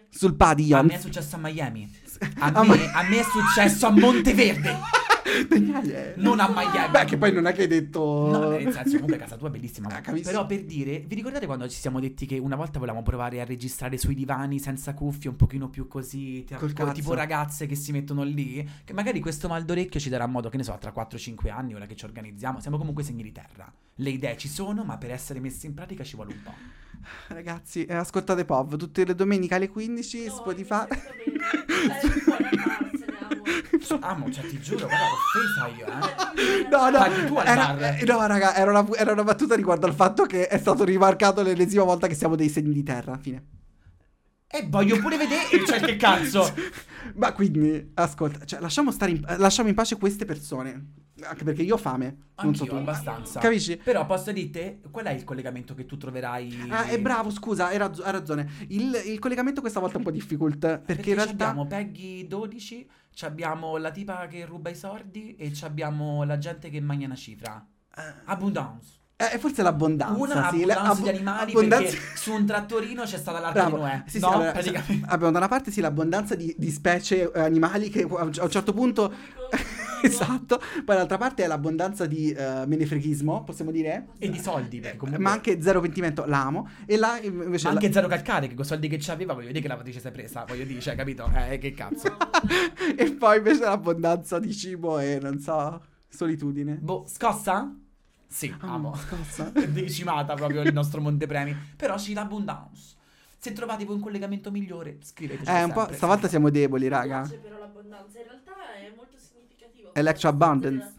Sul A padiglion. me è successo a Miami. A me, a me è successo a Monteverde, Eh. non a Miami. Beh, che poi non è che hai detto... No, nel senso, comunque casa tua è bellissima. Ah. Però per dire, vi ricordate quando ci siamo detti che una volta volevamo provare a registrare sui divani senza cuffie, un pochino più così, ti- Col co- cazzo. tipo ragazze che si mettono lì? Che magari questo mal d'orecchio ci darà modo, che ne so, tra 4-5 anni, ora che ci organizziamo, siamo comunque segni di terra. Le idee ci sono, ma per essere messe in pratica ci vuole un po'. Ragazzi, eh, ascoltate POV tutte le domeniche alle 15, No, Spotify. Amo, cioè ti giuro, guarda, offesa io, eh. No, no, era, eh, no, raga, era una, era una battuta riguardo al fatto che è stato rimarcato l'ennesima volta che siamo dei segni di terra. Fine. E voglio pure vedere, cioè che cazzo. Ma quindi, ascolta, cioè, lasciamo, stare in, eh, lasciamo in pace queste persone. Anche perché io ho fame. Non so Anch'io, tu. abbastanza. Capisci? Però posso dirti, qual è il collegamento che tu troverai? Ah, è bravo, scusa, hai, hai ragione. Il, il collegamento questa volta è un po' difficult. Perché, Perché, in realtà. abbiamo Peggy 12, ci abbiamo la tipa che ruba i soldi e ci abbiamo la gente che mangia una cifra. Abundance. Eh, forse l'abbondanza. Una sì, abbondanza di ab- animali abbondanza- perché su un trattorino c'è stata l'arca di Bravo. Noè. Sì, sì, no, allora, praticamente. abbiamo da una parte sì l'abbondanza di, di specie eh, animali che a un a un certo punto esatto, poi dall'altra parte è l'abbondanza di eh, menefreghismo, possiamo dire? E di soldi, perché comunque... Ma anche zero pentimento, l'amo. E là invece Ma la- anche zero calcare, che con i soldi che c'aveva, voglio dire che lavatrice si è presa, voglio dire, cioè, capito? Eh, che cazzo. e poi invece l'abbondanza di cibo e non so, solitudine. Boh, scossa? Sì, Ah, amo. scossa. Decimata proprio il nostro montepremi. Però c'è l'abbondance. Se trovate voi un collegamento migliore, scriveteci Eh, un po', sempre. stavolta siamo deboli, Mi raga. piace però l'abbondanza, in realtà è molto significativo. Electro abundance.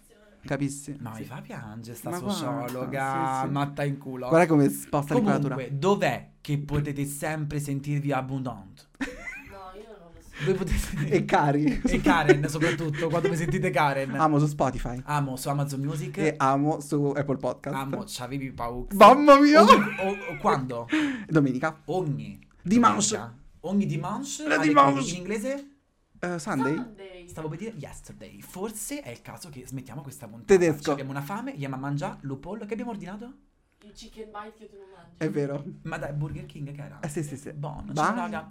Capisci? Ma mi Sì. fa piangere sta Ma sociologa sì, sì. matta in culo. Guarda come sposta l'inquadratura. Comunque, dov'è che potete sempre sentirvi abundant? No, io non ho questo. Dove potete E cari. E Karen soprattutto, quando mi sentite Karen. Amo su Spotify. Amo su Amazon Music. E amo su Apple Podcast. Amo, c'avevi paura. Mamma mia! Ogni- o- o- quando? Domenica. Ogni. Dimanche. domenica. Ogni dimanche. La dimanche. In inglese? Eh, Sunday? Sunday. Stavo per dire yesterday. Forse è il caso che smettiamo questa puntata. Tedesco. Ci abbiamo una fame, andiamo a mangiare l'upol. Che abbiamo ordinato? Il chicken bite che tu non mangi. È vero. Ma dai, Burger King che era? Eh sì, sì, sì. Buono. Ciao raga.